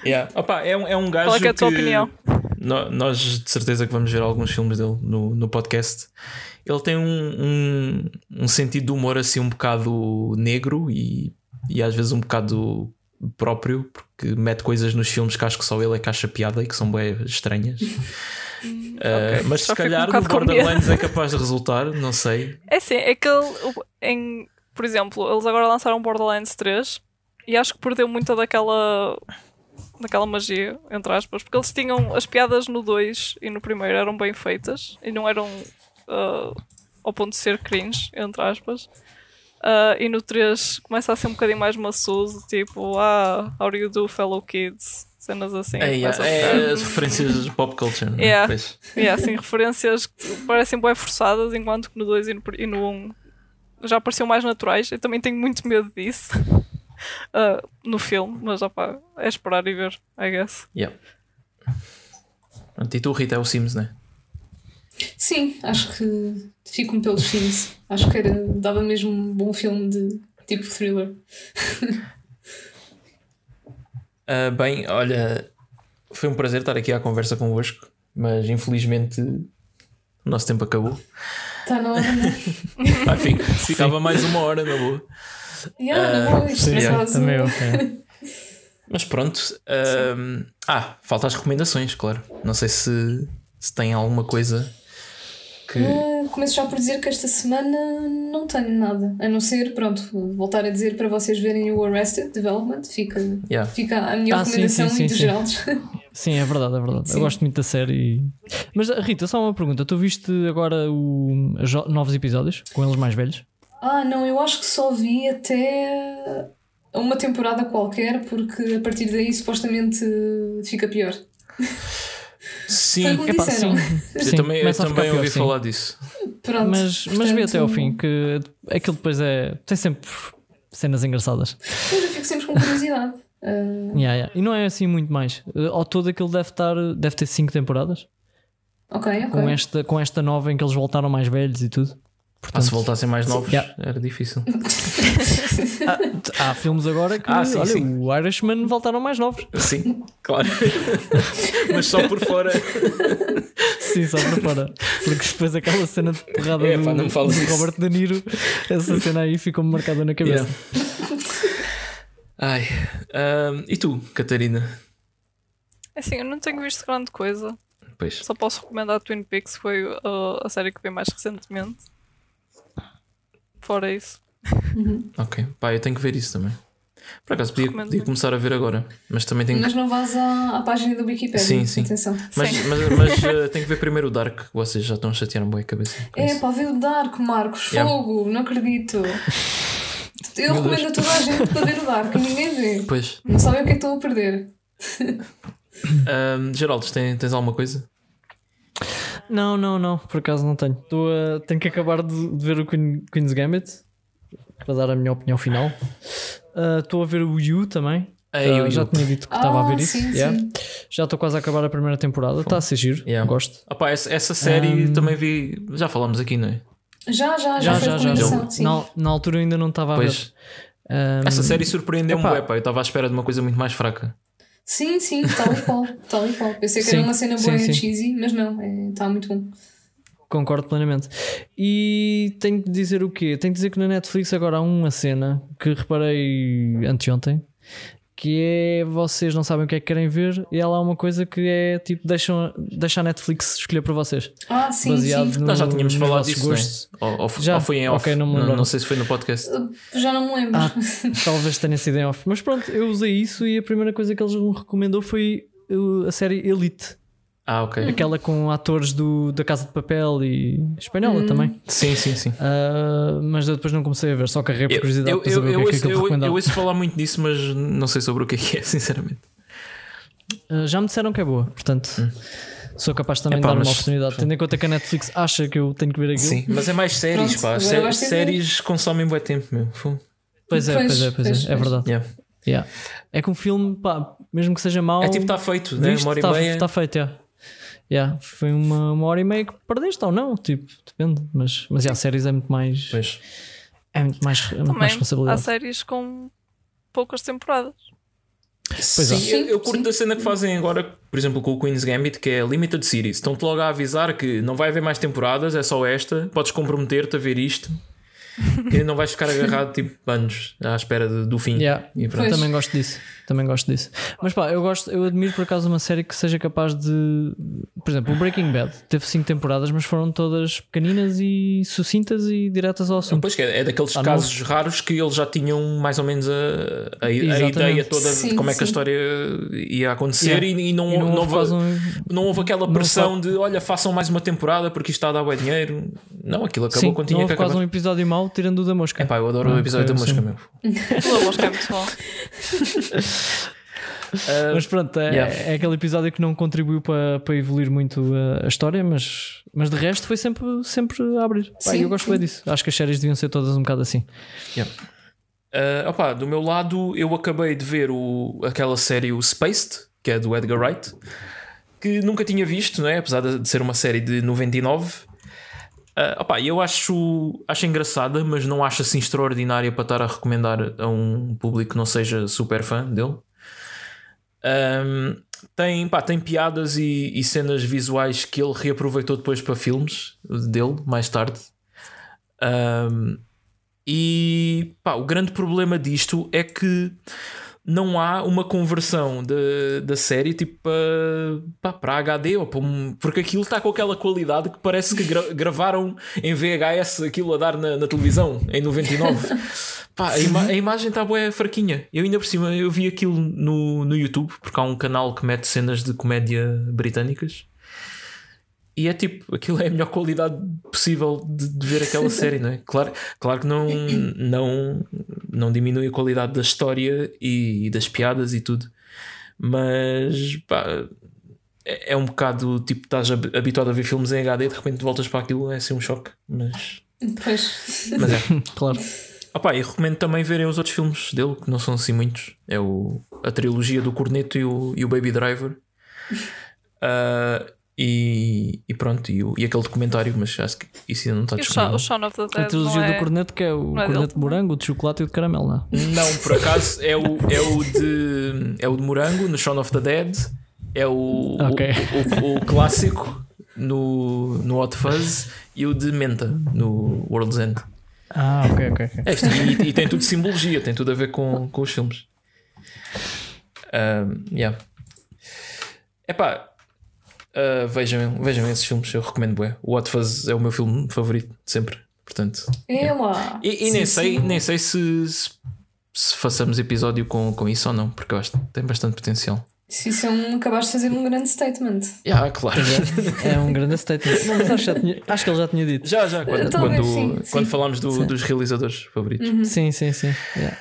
Yeah. Opa, é, um, é um gajo Qual é que é a tua que opinião? No- nós de certeza que vamos ver alguns filmes dele no, no podcast. Ele tem um, um, um sentido de humor assim um bocado negro e, e às vezes um bocado próprio, porque mete coisas nos filmes que acho que só ele é que acha piada e que são bem estranhas. Uh, mas Só se fico um calhar no. Borderlands é capaz de resultar, não sei. É assim, é que ele, em, por exemplo, eles agora lançaram Borderlands 3 e acho que perdeu muita daquela daquela magia, entre aspas, porque eles tinham as piadas no 2 e no primeiro eram bem feitas e não eram ah, ao ponto de ser cringe, entre aspas. Ah, e no 3 começa a ser um bocadinho mais maçudo, tipo, ah, how do you do, fellow kids? Cenas assim. É, é, ficar- as referências de pop culture. é? Yeah. Há assim referências que parecem bem forçadas, enquanto que no 2 e no, pr- e no 1 já pareciam mais naturais. Eu também tenho muito medo disso ah, no filme, mas opá, é esperar e ver, I guess. Yeah. E tu, Rita, é o Sims, né? Sim, acho que fico-me pelos filmes. Acho que era, dava mesmo um bom filme de tipo thriller. Ah, bem, olha, foi um prazer estar aqui à conversa convosco, mas infelizmente o nosso tempo acabou. Está na hora, não é? Ah, fica- ficava mais uma hora, na boa. Yeah, Sim, por yeah, também eu. é. Mas pronto. ahm, ah, falta as recomendações, claro. Não sei se, se tem alguma coisa que. Ah, começo já por dizer que esta semana não tenho nada. A não ser, pronto, voltar a dizer para vocês verem o Arrested Development. Fica, Yeah. fica a minha Ah, recomendação sim, sim, muito sim. geral. Sim, é verdade, é verdade. Sim. Eu gosto muito da série. Mas Rita, só uma pergunta: tu viste agora o... novos episódios com eles mais velhos? Ah, não, eu acho que só vi até uma temporada qualquer, porque a partir daí supostamente fica pior. Sim, como Epá, disseram. sim, eu sim, também, eu também pior, ouvi sim. falar disso. Pronto, Mas, mas vi até ao portanto, fim que aquilo depois é. tem sempre cenas engraçadas. Eu já fico sempre com curiosidade. Ah, Yeah, yeah. E não é assim muito mais. Ao todo aquilo deve estar. deve ter 5 temporadas. ok, ok. Com, esta, com esta nova em que eles voltaram mais velhos e tudo. Ah, se voltassem mais novos, Yeah. era difícil. Há filmes agora que. Ah, sim, olha, sim. o Irishman voltaram mais novos. Sim, claro. Mas só por fora. Sim, só para fora. Porque depois aquela cena de porrada É, do, pá, do. Robert De Niro, essa cena aí ficou-me marcada na cabeça. Ai. ahm, e tu, Catarina? É Assim, eu não tenho visto grande coisa, Pois. só posso recomendar Twin Peaks, foi uh, a série que vi mais recentemente. Fora isso, Ok. Pá, eu tenho que ver isso também. Por acaso podia, podia começar a ver agora. Mas também tenho Mas não vás à, à página do Wikipedia. Sim, sim. Atenção. Mas, Sim. mas, mas eh, tenho que ver primeiro o Dark. Vocês já estão a chatear um bom a cabeça. É, isso. pá, vê o Dark, Marcos. Yeah. Fogo, não acredito. Eu Meu recomendo a toda a gente para ver o Dark e ninguém vê. Pois. Não sabem o que é que estão a perder. Ahm, Geraldo, tens, tens alguma coisa? Não, não, não, por acaso não tenho. Estou a- tenho que acabar de, de ver o Queen- Queen's Gambit para dar a minha opinião final. Ah, Estou a ver o You também. Ei, Ah, o já tinha dito que estava a ver Ah, isso. sim, Yeah. sim. Já estou quase a acabar a primeira temporada. Está a ser giro. Yeah. Gosto. Opá, essa, essa série Ahm. também vi. Já falámos aqui, não é? Já, já, já, Já, já, já. Na, na altura eu ainda não estava a ver. Ahm, Essa série surpreendeu-me. Eu estava à espera de uma coisa muito mais fraca. Sim, sim, tal e qual. Tal e qual. Pensei que Sim, era uma cena boa sim. e cheesy, mas não, está muito bom. Concordo plenamente. E tenho que dizer o quê? Tenho que dizer que na Netflix agora há uma cena que reparei anteontem que é vocês não sabem o que é que querem ver e há lá uma coisa que é tipo deixam, deixa a Netflix escolher para vocês. Ah, sim, baseado sim. no, Nós já tínhamos falado disso, gostos. não é? Ou, ou, Já? ou foi em off. Ok, não me não, não sei se foi no podcast. Já não me lembro. Ah, talvez tenha sido em off. Mas pronto, eu usei isso e a primeira coisa que eles me recomendou foi uh, a série Elite. Ah, ok. Aquela com atores do, da Casa de Papel e espanhola também. Sim, sim, sim. Ah, mas eu depois não comecei a ver, só carreguei por Eu, curiosidade eu, para eu, saber eu, o que é que ouço, aquilo eu, recomendava. eu ouço falar muito disso, mas não sei sobre o que é que é, sinceramente. Ah, já me disseram que é boa, portanto sou capaz também Epá, de dar uma oportunidade. Tendo em conta que a Netflix acha que eu tenho que ver aquilo. Sim, mas é mais séries, Pronto, pá. Sé- séries consomem bom tempo, meu. Pois é, pois, Pois, é, pois, pois, é, é verdade. Yeah. Yeah. É que um filme, pá, mesmo que seja mau, É tipo, está feito, né? visto, Uma hora tá, e meia. tá feito, yeah. Yeah, Foi uma, uma hora e meia que perdeste ou não, tipo, depende. Mas, mas yeah, séries é muito mais. Pois. É muito mais, é muito Também mais há responsabilidade. séries com poucas temporadas. Pois é. Sim, eu, eu Sim, curto sim. da cena que fazem agora, por exemplo, com o Queen's Gambit, que é Limited Series. Estão-te logo a avisar que não vai haver mais temporadas, é só esta. Podes comprometer-te a ver isto. Que não vais ficar agarrado tipo anos à espera de- do fim. Yeah. E pronto. Também gosto disso. Também gosto disso. Mas pá, eu gosto, eu admiro por acaso uma série que seja capaz de. Por exemplo, o Breaking Bad teve cinco temporadas, mas foram todas pequeninas e sucintas e diretas ao assunto. Pois que é, é daqueles Ah, não. casos raros que eles já tinham mais ou menos a, a, a ideia toda de Sim, como é que a história ia acontecer Yeah. e, e não, E não, não, houve houve, um- não houve aquela pressão de olha, façam mais uma temporada porque isto está a dar bué dinheiro. Não, aquilo acabou Sim, quando não tinha que quase acabar. um episódio mau tirando o da mosca. Epá, eu adoro Ah, o episódio ok, da mosca, sim. meu. O da mosca é muito bom. Mas pronto, é, Yeah. é aquele episódio que não contribuiu para, para evoluir muito a, a história, mas, mas de resto foi sempre, sempre a abrir. Sim, eu gosto bem disso. Acho que as séries deviam ser todas um bocado assim. Uh, opá, do meu lado, eu acabei de ver o, aquela série o Spaced, que é do Edgar Wright, que nunca tinha visto, não é? apesar de de ser uma série de 99. Uh, opá, eu acho, acho engraçada, mas não acho assim extraordinária para estar a recomendar a um público que não seja super fã dele. Um, tem, pá, tem piadas e, e cenas visuais que ele reaproveitou depois para filmes dele mais tarde. Um, e pá, o grande problema disto é que não há uma conversão da, da série tipo para, pá, para HD ou para um- porque aquilo está com aquela qualidade que parece que gra- gravaram em VHS aquilo a dar na, na televisão em 99. Pá, a, ima- a imagem está bué fraquinha. Eu ainda por cima eu vi aquilo no, no YouTube porque há um canal que mete cenas de comédia britânicas. E é tipo, aquilo é a melhor qualidade possível de, de ver aquela série, não é? Claro, claro que não, não, não diminui a qualidade da história e, das piadas e tudo, mas pá, é, é um bocado tipo, estás hab- habituado a ver filmes em HD e de repente voltas para aquilo, é assim um choque. Mas, Pois. mas é. Claro. Opa, e recomendo também verem os outros filmes dele, que não são assim muitos. É o, a trilogia do Corneto e o, e o Baby Driver. Ah, e, e pronto, e, o- e aquele documentário, mas acho que isso ainda não está disponível. o Shaun of the A Dead. trilogia não é... do corneto, que é o não é corneto dele de morango, o de chocolate e o de caramelo, não é? Não, por acaso é o, é o de é o de morango no Shaun of the Dead, é o, Ok. o, o- o clássico no, no Hot Fuzz e o de menta no World's End. Ah, ok, ok. ok. É isto, e, e tem tudo simbologia, tem tudo a ver com, com os filmes. Um, yeah. Epá, uh, vejam, vejam esses filmes, eu recomendo bué. O Hot Fuzz é o meu filme favorito de sempre, portanto. É lá. E, e nem, Sim, sei, sim. nem sei se, se, se façamos episódio com, com isso ou não, porque eu acho que tem bastante potencial. Se isso é um, acabaste de fazer um grande statement. Yeah, claro. É um grande statement. Não, mas acho, tinha- acho que ele já tinha dito. Já, já, quando, Talvez, quando, sim, quando falámos do- dos realizadores favoritos. Sim, sim, sim. Yeah.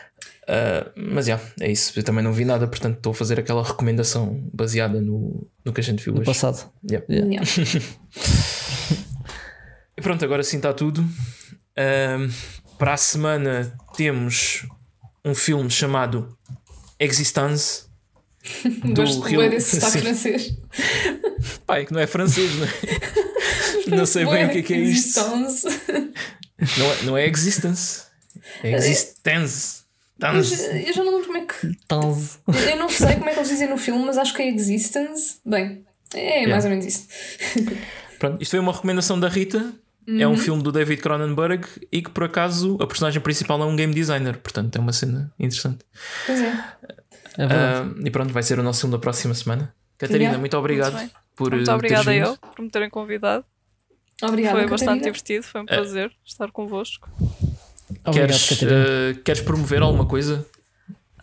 Uh, mas já, é isso. Eu também não vi nada, portanto estou a fazer aquela recomendação baseada no, no que a gente viu No hoje. passado. Yeah. Yeah. Yeah. E pronto, agora sim está tudo. Um, para a semana temos um filme chamado Existence. Do Gosto Real- bem desse sotaque francês. Pá, é que não é francês, não é? não sei bem o que é que é isto. Existence. Não é, não é Existence. É Existence. Eu já não lembro como é que. Tanz. Eu não sei como é que eles dizem no filme, mas acho que é Existence. Bem, é mais ou menos isso. Pronto, isto foi uma recomendação da Rita. É um filme do David Cronenberg e que por acaso a personagem principal é um game designer. Portanto, é uma cena interessante. Pois é. É e pronto, vai ser o nosso filme da próxima semana. Catarina, Yeah. muito obrigado Muito por Muito eh, obrigada vindo. eu por me terem convidado. Obrigada. foi bastante Catarina. divertido, foi um prazer estar convosco. Obrigado, Queres, eh, queres promover alguma coisa?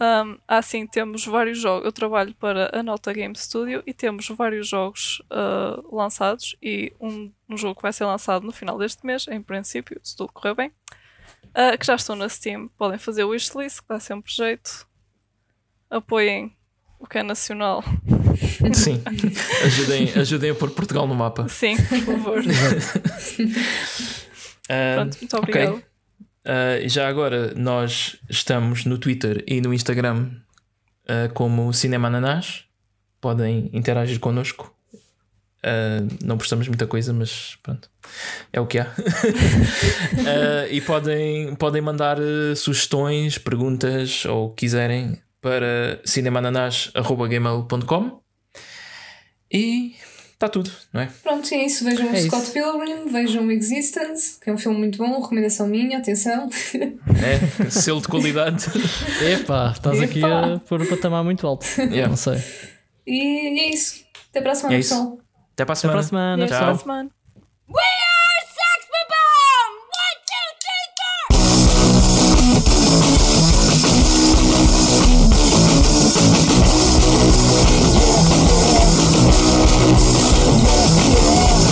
Um, assim, temos vários jogos. Eu trabalho para a Nota Game Studio e temos vários jogos uh, lançados. E um, um jogo que vai ser lançado no final deste mês, em princípio, se tudo correr bem, uh, que já estão na Steam. Podem fazer o wishlist, que dá sempre jeito. Apoiem o que é nacional. Sim, ajudem, ajudem a pôr Portugal no mapa. Sim, por favor. Ah, Pronto, muito obrigado. Ah, e já agora nós estamos no Twitter e no Instagram ah, como Cinema Ananás. Podem interagir connosco. Ah, não postamos muita coisa, mas pronto, é o que há. E podem, podem mandar sugestões, perguntas ou o que quiserem para cinemananás.gmail.com e está tudo, não é? Pronto, é isso. Vejam o É isso. Scott Pilgrim, vejam Existence, que é um filme muito bom, recomendação minha, atenção. É, selo de qualidade. Epá, estás aqui a pôr o patamar muito alto. Yeah. Não sei. E é isso. Até para a semana, É isso. pessoal. Até para a Até para semana. a semana, Até Tchau. para a semana. We are